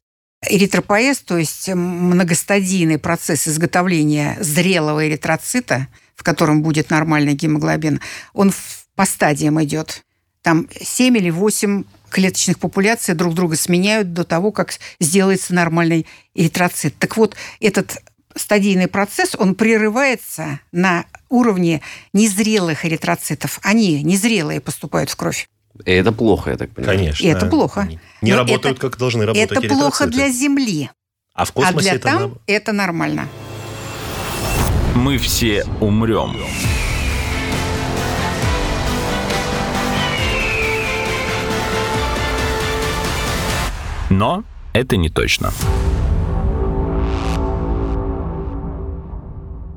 Эритропоэз, то есть многостадийный процесс изготовления зрелого эритроцита, в котором будет нормальный гемоглобин, он в- по стадиям идет. Там 7 или 8 клеточных популяций друг друга сменяют до того, как сделается нормальный эритроцит. Так вот, этот стадийный процесс, он прерывается на уровне незрелых эритроцитов. Они, незрелые, поступают в кровь. И это плохо, я так понимаю. Конечно. И это плохо. Они Не Но работают, это- как должны работать это плохо для Земли. А в А космосе для это... там на- это нормально. Мы все умрем. Но это не точно.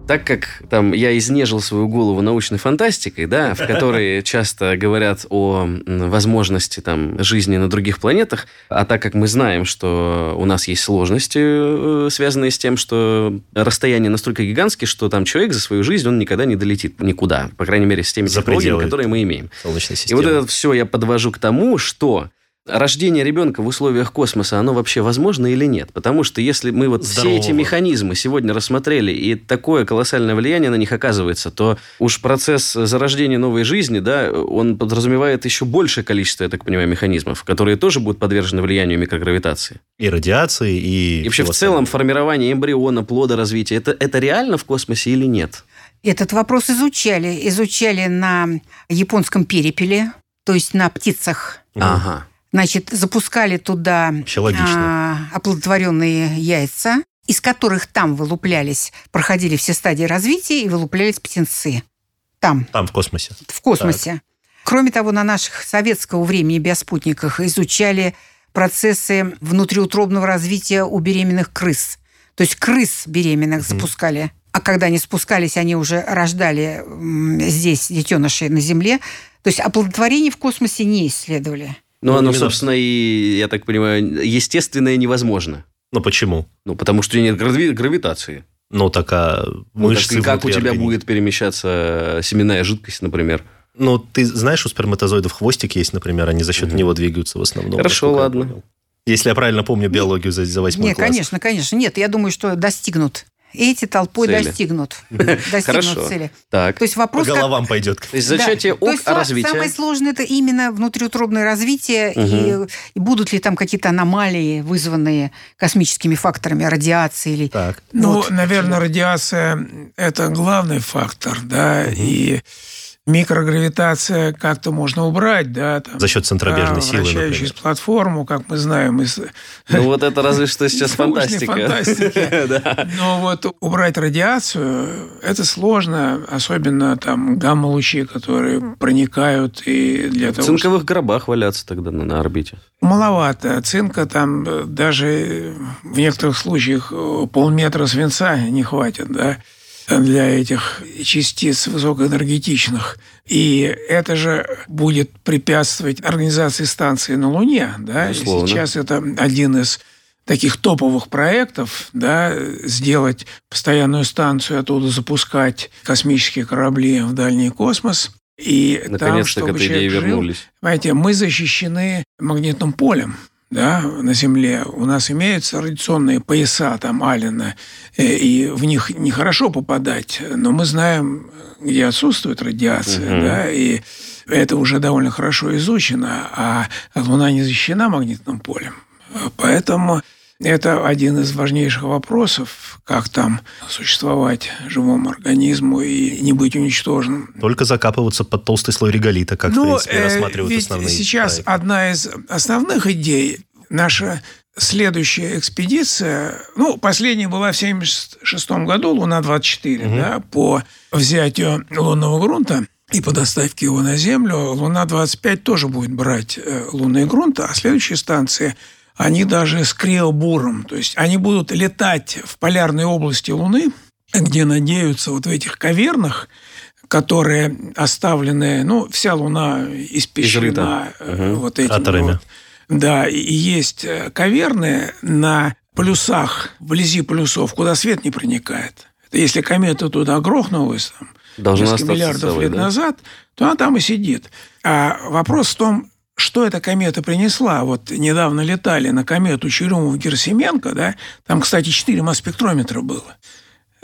Так как там я изнежил свою голову научной фантастикой, да, в которой [LAUGHS] часто говорят о возможности там жизни на других планетах, а так как мы знаем, что у нас есть сложности, э, связанные с тем, что расстояние настолько гигантские, что там человек за свою жизнь, он никогда не долетит никуда, по крайней мере, с теми За технологиями, которые мы имеем. И вот это все я подвожу к тому, что рождение ребенка в условиях космоса, оно вообще возможно или нет? Потому что если мы вот Здорового. все эти механизмы сегодня рассмотрели, и такое колоссальное влияние на них оказывается, то уж процесс зарождения новой жизни, да, он подразумевает еще большее количество, я так понимаю, механизмов, которые тоже будут подвержены влиянию микрогравитации. И радиации, и... И вообще в целом формирование эмбриона, плода, развития, это, это реально в космосе или нет? Этот вопрос изучали. Изучали на японском перепеле, то есть на птицах. Ага. Значит, запускали туда а, оплодотворенные яйца, из которых там вылуплялись, проходили все стадии развития и вылуплялись птенцы. Там, Там, в космосе. в космосе. Кроме того, на наших советского времени биоспутниках изучали процессы внутриутробного развития у беременных крыс. То есть крыс беременных запускали. А когда они спускались, они уже рождали здесь детенышей на Земле. То есть оплодотворение в космосе не исследовали. Ну, Ну, оно, именно- собственно, и, я так понимаю, естественное невозможно. Ну, почему? Ну, потому что нет грави- гравитации. Ну, так а Ну, так мышцы и как у тебя организма? будет перемещаться семенная жидкость, например? Ну, ты знаешь, у сперматозоидов хвостик есть, например, они за счет Мгм. него двигаются в основном. Хорошо, я ладно. Если я правильно помню биологию за, за восьмой Нет, класс. конечно, конечно. Нет, я думаю, что достигнут. Эти толпой Цели. достигнут. [LAUGHS] Достигнут Хорошо. цели. Так. То есть По вопрос... как- головам пойдет. То есть зачатие Да. То ок, есть а развитие? Самое сложное это именно внутриутробное развитие Мгм. и, и будут ли там какие-то аномалии, вызванные космическими факторами, радиацией или Так. Ну, Вот. наверное, радиация – это главный фактор, да, и микрогравитация как-то можно убрать, да, там, За счет центробежной да, силы, вращающуюся например. платформу, как мы знаем из Ну, вот это разве что сейчас [LAUGHS] фантастика. фантастики. [LAUGHS] Но вот убрать радиацию – это сложно, особенно там гамма-лучи, которые проникают и для того, цинковых гробах валяться тогда на, на орбите. Маловато. Цинка там э, даже в некоторых случаях э, полметра свинца не хватит, да. Для этих частиц высокоэнергетичных. И это же будет препятствовать организации станции на Луне. Да? Безусловно. Сейчас это один из таких топовых проектов, да, сделать постоянную станцию, оттуда запускать космические корабли в дальний космос. И там, Наконец-то к чтобы этой идее жил, вернулись. Понимаете, мы защищены магнитным полем да, на Земле. У нас имеются радиационные пояса там Алина, э, и в них нехорошо попадать, но мы знаем, где отсутствует радиация, Мгм. да, и это уже довольно хорошо изучено, а Луна не защищена магнитным полем. Поэтому это один из важнейших вопросов, как там существовать живому организму и не быть уничтоженным. Только закапываться под толстый слой реголита, как, в Ну, принципе, э, рассматривают ведь основные сейчас проекты. одна из основных идей наша следующая экспедиция, ну, последняя была в 1976 году, Луна-24, Мгм. да, по взятию лунного грунта и по доставке его на Землю. Луна-25 тоже будет брать э, лунный грунт, а следующие станции они даже с криобуром, то есть они будут летать в полярной области Луны, где надеются вот в этих кавернах, которые оставлены, ну, вся Луна испещрена Мгм. вот этими Кратерами. вот. Да, и есть э, каверны на полюсах, вблизи полюсов, куда свет не проникает. Это если комета туда грохнулась, там, Должна несколько миллиардов целой, лет да? назад, то она там и сидит. А вопрос в том, что эта комета принесла. Вот недавно летали на комету Черемов-Герсименко, да, там, кстати, 4 масс-спектрометра было.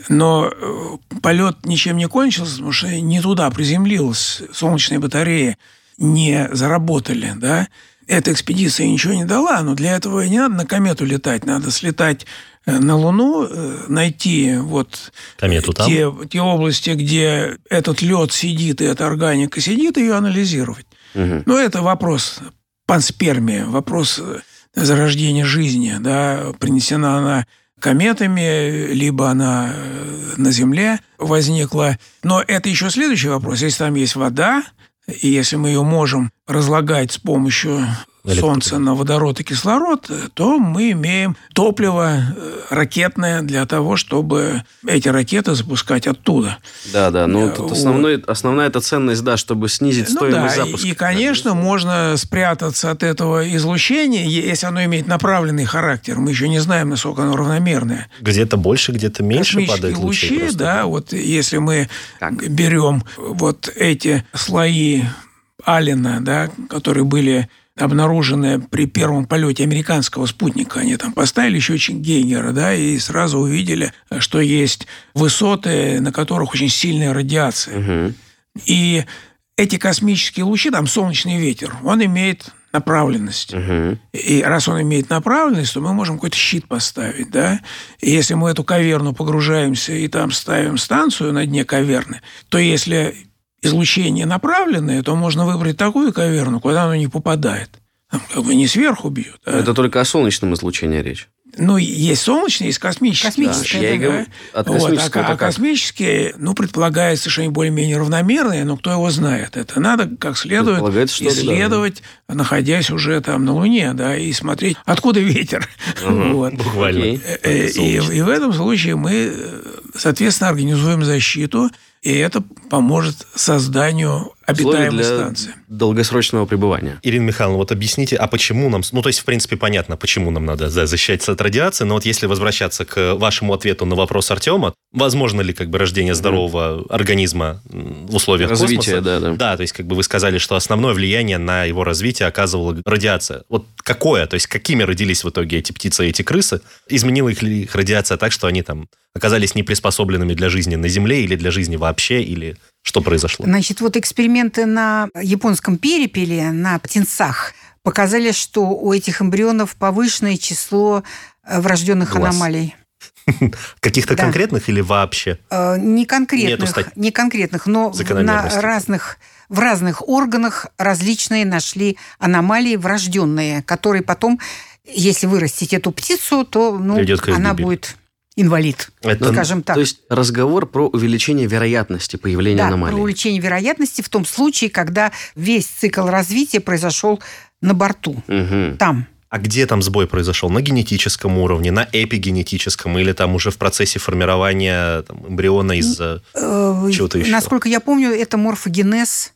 Но э, полет ничем не кончился, потому что не туда приземлилась, солнечные батареи не заработали, да. Эта экспедиция ничего не дала, но для этого не надо на комету летать, надо слетать э, на Луну, э, найти вот Комету там. те, те области, где этот лед сидит и эта органика сидит, ее анализировать. Мгм. Но это вопрос панспермия, вопрос э, зарождения жизни. Да, принесена она кометами, либо она э, на Земле возникла. Но это еще следующий вопрос. Если там есть вода, и если мы ее можем разлагать с помощью Солнца на водород и кислород, то мы имеем топливо э, ракетное для того, чтобы эти ракеты запускать оттуда. Да, да. Ну, тут основной, основная эта ценность, да, чтобы снизить Ну стоимость да, запуска. и, конечно, можно спрятаться от этого излучения, если оно имеет направленный характер. Мы еще не знаем, насколько оно равномерное. Где-то больше, где-то меньше Космические падает лучей. лучи, просто. да, вот если мы Так. берем вот эти слои Алина, да, которые были обнаружены при первом полете американского спутника. Они там поставили счетчик Гейгера, да, и сразу увидели, что есть высоты, на которых очень сильная радиация. Мгм. И эти космические лучи, там солнечный ветер, он имеет направленность. Мгм. И раз он имеет направленность, то мы можем какой-то щит поставить, да. И если мы эту каверну погружаемся и там ставим станцию на дне каверны, то если излучение направленное, то можно выбрать такую каверну, куда оно не попадает. Там как бы не сверху бьет. а- Это только о солнечном излучении речь. Ну, есть солнечные, есть космические. Космические, Да, я и говорю, от Вот, а, а космические, ну, предполагается, что они более-менее равномерные, но кто его знает. Это надо как следует ли, да. исследовать, находясь уже там на Луне, да, и смотреть, откуда ветер. [LAUGHS] Вот. Буквально. Окей. Э, И, и в этом случае мы, э, соответственно, организуем защиту, и это поможет созданию Условия обитаемой для станции. долгосрочного пребывания. Ирина Михайловна, вот объясните, а почему нам... Ну, то есть, в принципе, понятно, почему нам надо защищаться от радиации, но вот если возвращаться к вашему ответу на вопрос Артема, возможно ли как бы рождение здорового организма м, в условиях Развитие, космоса? да, да. Да, то есть, как бы вы сказали, что основное влияние на его развитие оказывала радиация. Вот какое? То есть, какими родились в итоге эти птицы и эти крысы? Изменила их ли их радиация так, что они там оказались неприспособленными для жизни на Земле или для жизни вообще, или что произошло? Значит, вот эксперименты на японском перепеле, на птенцах, показали, что у этих эмбрионов повышенное число э, врожденных Глаз. аномалий. [LAUGHS] Каких-то Да. конкретных или вообще? Э, Не конкретных, стать- не конкретных, но на разных, в разных органах различные нашли аномалии врожденные, которые потом, если вырастить эту птицу, то ну, она гибели. будет инвалид, Это скажем так. То есть разговор про увеличение вероятности появления да, аномалий. про увеличение вероятности в том случае, когда весь цикл развития произошел на борту, Мгм. там. А где там сбой произошел? На генетическом уровне, на эпигенетическом или там уже в процессе формирования там, эмбриона из э, чего-то еще? Насколько я помню, это морфогенез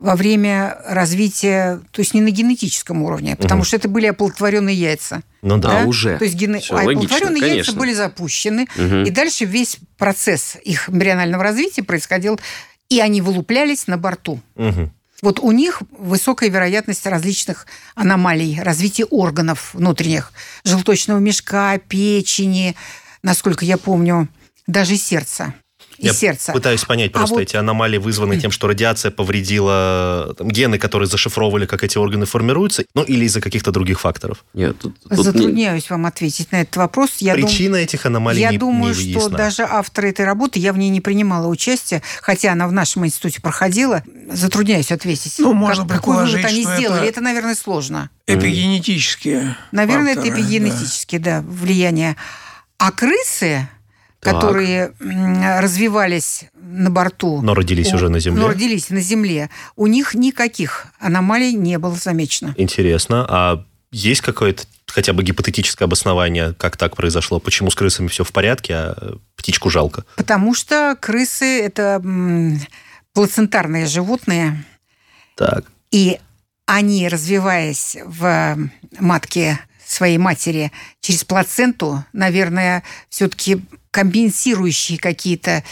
во время развития, то есть не на генетическом уровне, потому угу. что это были оплодотворенные яйца. Ну да, да? уже. То есть ген... а оплодотворенные конечно. яйца были запущены, угу. и дальше весь процесс их эмбрионального развития происходил, и они вылуплялись на борту. Угу. Вот у них высокая вероятность различных аномалий, развития органов внутренних, желточного мешка, печени, насколько я помню, даже сердца и Я сердца. пытаюсь понять, просто а вот... эти аномалии вызваны тем, что радиация повредила там, гены, которые зашифровывали, как эти органы формируются, ну или из-за каких-то других факторов. Нет, тут, тут Затрудняюсь не... вам ответить на этот вопрос. Я Причина дум... этих аномалий Я не, думаю, не что даже авторы этой работы, я в ней не принимала участия, хотя она в нашем институте проходила. Затрудняюсь ответить. Ну, можно как, какой вывод они что сделали. Это... это, наверное, сложно. Эпигенетические. Наверное, факторы, это эпигенетические, да. да, влияние. А крысы которые развивались на борту. Но родились у, уже на Земле. Но родились на Земле. У них никаких аномалий не было замечено. Интересно. А есть какое-то хотя бы гипотетическое обоснование, как так произошло? Почему с крысами все в порядке, а птичку жалко? Потому что крысы – это плацентарные животные. Так. И они, развиваясь в матке своей матери через плаценту, наверное, все-таки компенсирующие какие-то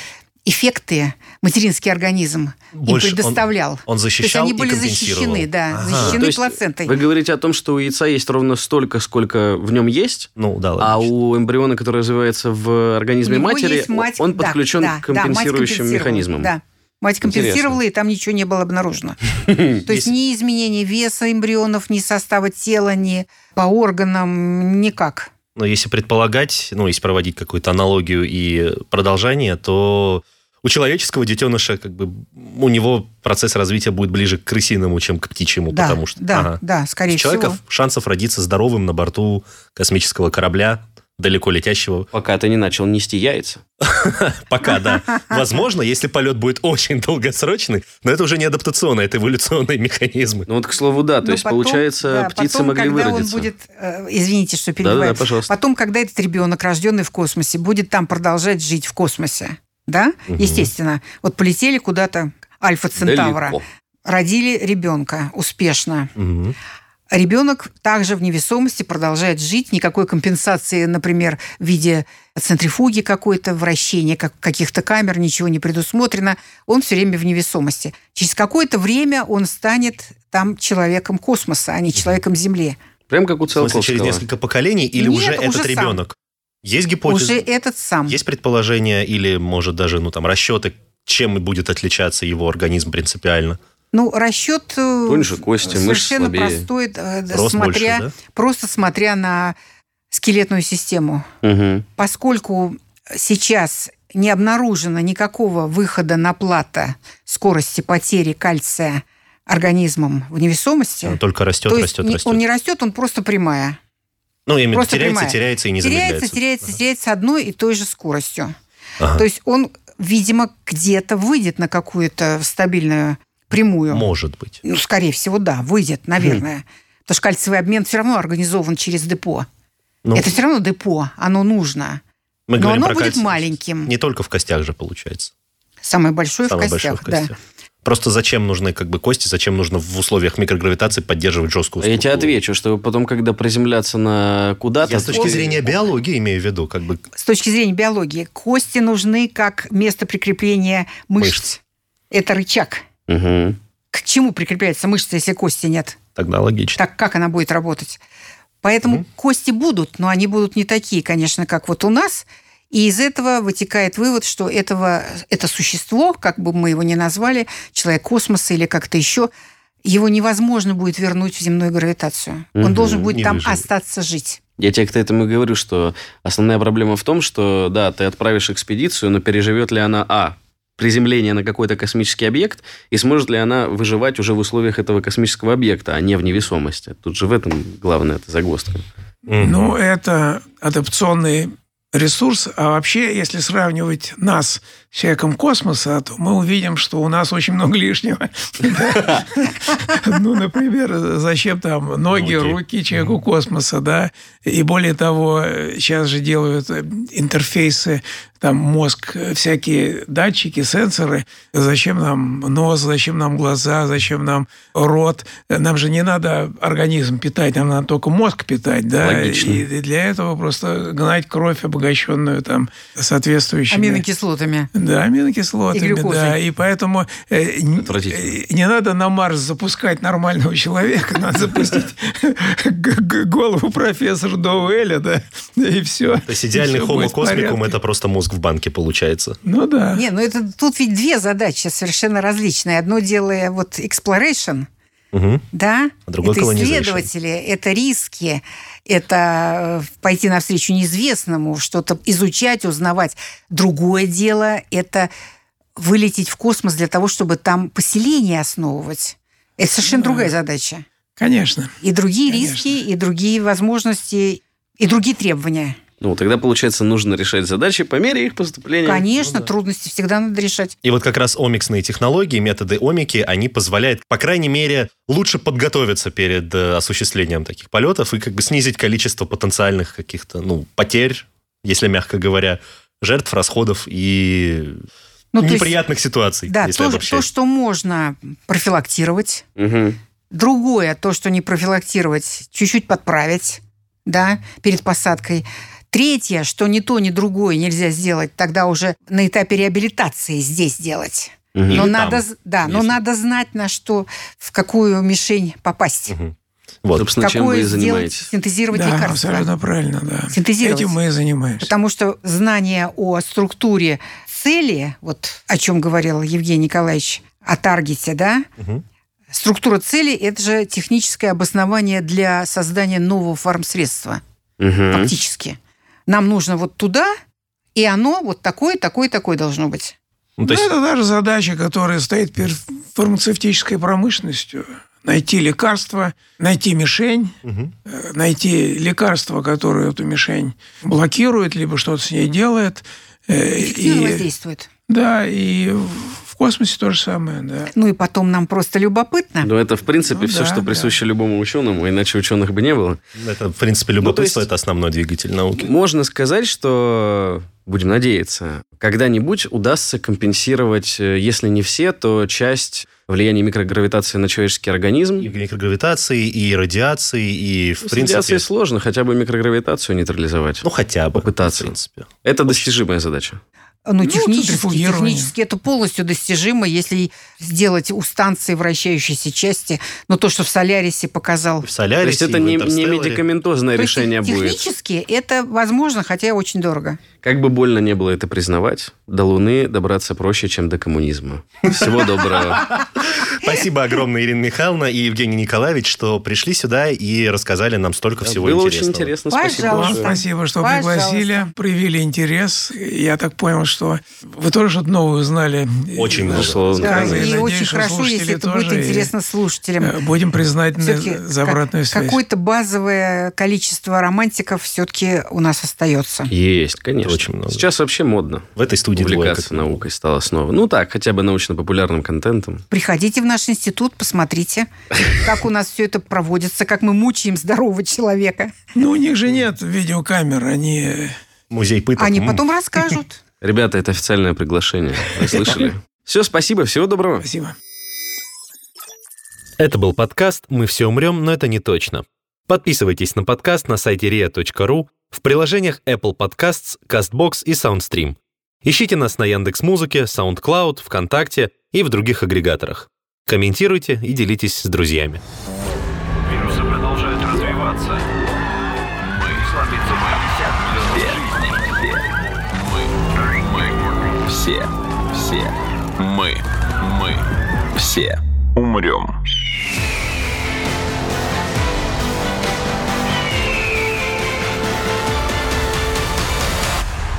эффекты материнский организм Больше им предоставлял. Он, он защищал То есть они были защищены, да, ага. защищены То плацентой. Вы говорите о том, что у яйца есть ровно столько, сколько в нем есть, ну, да, а у эмбриона, который развивается в организме матери, мать, он подключен да, к компенсирующим да, механизмам. Да. Мать компенсировала, Интересно. и там ничего не было обнаружено. [LAUGHS] То есть ни изменения веса эмбрионов, ни состава тела, ни по органам, никак. Но если предполагать, ну, если проводить какую-то аналогию и продолжение, то у человеческого детеныша как бы у него процесс развития будет ближе к крысиному, чем к птичьему, да, потому что да, ага. да, скорее у человека всего. шансов родиться здоровым на борту космического корабля далеко летящего. Пока ты не начал нести яйца. [LAUGHS] Пока, да. Возможно, если полет будет очень долгосрочный, но это уже не адаптационный, это эволюционные механизмы. Ну вот, к слову, да, то есть, получается, птицы могли выродиться. он будет, э, извините, что перебиваю. Да, пожалуйста. Потом, когда этот ребенок, рожденный в космосе, будет там продолжать жить в космосе, да, естественно, вот полетели куда-то Альфа Центавра, родили ребенка успешно ребенок также в невесомости продолжает жить, никакой компенсации, например, в виде центрифуги какой-то, вращения как, каких-то камер, ничего не предусмотрено, он все время в невесомости. Через какое-то время он станет там человеком космоса, а не человеком Земли. Прям как у Циолковского. через несколько поколений или Нет, уже этот уже ребенок? Есть гипотеза? Уже этот сам. Есть предположение или, может, даже ну, там, расчеты, чем будет отличаться его организм принципиально? Ну, расчет э, Тоньше кости, совершенно мышцы простой, Рост смотря, больше, да? просто смотря на скелетную систему. Угу. Поскольку сейчас не обнаружено никакого выхода на плата скорости потери кальция организмом в невесомости. Он только растет, то растет, растет. Он не растет, он просто прямая. Ну, именно просто теряется, прямая. теряется и не теряется, замедляется. Теряется, теряется, теряется одной и той же скоростью. Ага. То есть он, видимо, где-то выйдет на какую-то стабильную прямую. Может быть. Ну, скорее всего, да, выйдет, наверное. Хм. Потому что кальциевый обмен все равно организован через депо. Ну, Это все равно депо, оно нужно. Мы Но оно будет кальций. маленьким. Не только в костях же получается. Самое большое Самое в костях, большое в костях. да. Просто зачем нужны как бы кости, зачем нужно в условиях микрогравитации поддерживать жесткую структуру? Я тебе отвечу, что потом, когда приземляться на куда-то... Я с точки зрения биологии имею в виду. Как бы... С точки зрения биологии. Кости нужны как место прикрепления мышц. мышц. Это рычаг. Угу. К чему прикрепляется мышца, если кости нет? Тогда логично. Так как она будет работать? Поэтому угу. кости будут, но они будут не такие, конечно, как вот у нас. И из этого вытекает вывод, что этого, это существо, как бы мы его ни назвали, человек космоса или как-то еще, его невозможно будет вернуть в земную гравитацию. Угу, Он должен будет там выживет. остаться жить. Я тебе к этому и говорю, что основная проблема в том, что, да, ты отправишь экспедицию, но переживет ли она, а, приземление на какой-то космический объект, и сможет ли она выживать уже в условиях этого космического объекта, а не в невесомости. Тут же в этом главная эта загвоздка. Ну, это адаптационный ресурс, а вообще, если сравнивать нас человеком космоса, то мы увидим, что у нас очень много лишнего. Ну, например, зачем там ноги, руки человеку космоса, да? И более того, сейчас же делают интерфейсы там мозг, всякие датчики, сенсоры. Зачем нам нос, зачем нам глаза, зачем нам рот? Нам же не надо организм питать, нам надо только мозг питать, да? Логично. И для этого просто гнать кровь, обогащенную там соответствующими... Аминокислотами. Да, аминокислотами, И глюкозой. да. И поэтому э, э, не надо на Марс запускать нормального человека, [LAUGHS] надо запустить голову профессора Доуэля, да, и все. То есть идеальный homo космикум – это просто мозг в банке получается. Ну да. Не, ну это тут ведь две задачи совершенно различные. Одно дело вот exploration, Мгм. да, А другое это исследователи, это риски, это э, пойти навстречу неизвестному, что-то изучать, узнавать. Другое дело – это вылететь в космос для того, чтобы там поселение основывать. Это совершенно другая задача. Конечно. И другие Конечно. риски, и другие возможности, и другие требования. Ну, тогда, получается, нужно решать задачи по мере их поступления. Конечно, трудности всегда надо решать. И вот как раз омиксные технологии, методы омики, они позволяют, по крайней мере, лучше подготовиться перед э, осуществлением таких полетов и как бы снизить количество потенциальных каких-то, ну, потерь, если мягко говоря, жертв, расходов и Ну, то есть, неприятных ситуаций, Да, если то, обобщать. то, что можно профилактировать, Мгм. Другое, то, что не профилактировать, чуть-чуть подправить, да, перед посадкой. Третье, что ни то, ни другое нельзя сделать, тогда уже на этапе реабилитации здесь делать. Или Но надо, да, но надо знать, на что, в какую мишень попасть. Мгм. Вот. Собственно, чем вы Какое и сделать, занимаетесь. синтезировать Да, лекарства. абсолютно правильно, да. Синтезировать. Этим мы и занимаемся. Потому что знание о структуре цели, вот о чем говорил Евгений Николаевич, о таргете, да, Мгм. Структура цели – это же техническое обоснование для создания нового фармсредства, Мгм. фактически. Нам нужно вот туда, и оно вот такое, такое, такое должно быть. Ну, то Ну, есть это даже задача, которая стоит перед фармацевтической промышленностью. Найти лекарство, найти мишень, э, найти лекарство, которое эту мишень блокирует, либо что-то с ней делает. Э, Эффективно И, воздействует. да, и космосе то же самое, да. Ну и потом нам просто любопытно. Ну, это, в принципе, Ну все, да, что да. присуще любому ученому, иначе ученых бы не было. это, в принципе, Ну, любопытство – есть- это основной двигатель науки. Можно сказать, что, будем надеяться, когда-нибудь удастся компенсировать, э, если не все, то часть влияния микрогравитации на человеческий организм. И микрогравитации, и радиации, и, в Ну, С принципе... радиацией сложно хотя бы микрогравитацию нейтрализовать. Ну, хотя бы. Попытаться. В принципе. Это достижимая задача. Ну, Ну, технически, технически это полностью достижимо, если сделать у станции вращающейся части. Но то, что в Солярисе показал В То Солярисе, есть это не, не медикаментозное То есть решение будет. Технически это возможно, хотя очень дорого. Как бы больно не было это признавать, до Луны добраться проще, чем до коммунизма. Всего доброго. Спасибо огромное, Ирина Михайловна и Евгений Николаевич, что пришли сюда и рассказали нам столько всего Было интересного. очень интересно. Спасибо Пожалуйста. Вам спасибо, что Пожалуйста. пригласили, проявили интерес. Я так понял, что вы тоже что-то новое узнали. Очень много. Безусловно. Да, и надеюсь, очень хорошо, если это будет интересно слушателям. э, Будем признательны за обратную связь. Какое-то базовое количество романтиков все-таки у нас остается. Есть, конечно. Очень много. Сейчас вообще модно. В этой студии Увлекаться наукой стало снова. Ну так, хотя бы научно-популярным контентом. Приходите в наш институт, посмотрите, как у нас все это проводится, как мы мучаем здорового человека. Ну, у них же нет видеокамер, они... Музей пыток. Они потом расскажут. Ребята, это официальное приглашение. Вы слышали? Все, спасибо, всего доброго. Спасибо. Это был подкаст «Мы все умрем, но это не точно». Подписывайтесь на подкаст на сайте ria.ru, в приложениях Apple Podcasts, CastBox и SoundStream. Ищите нас на Яндекс.Музыке, SoundCloud, ВКонтакте и в других агрегаторах. Комментируйте и делитесь с друзьями. Вирусы продолжают развиваться. Мы слабится Все. Мы. Мы. Все. Все. Мы. Мы. Все. Умрем.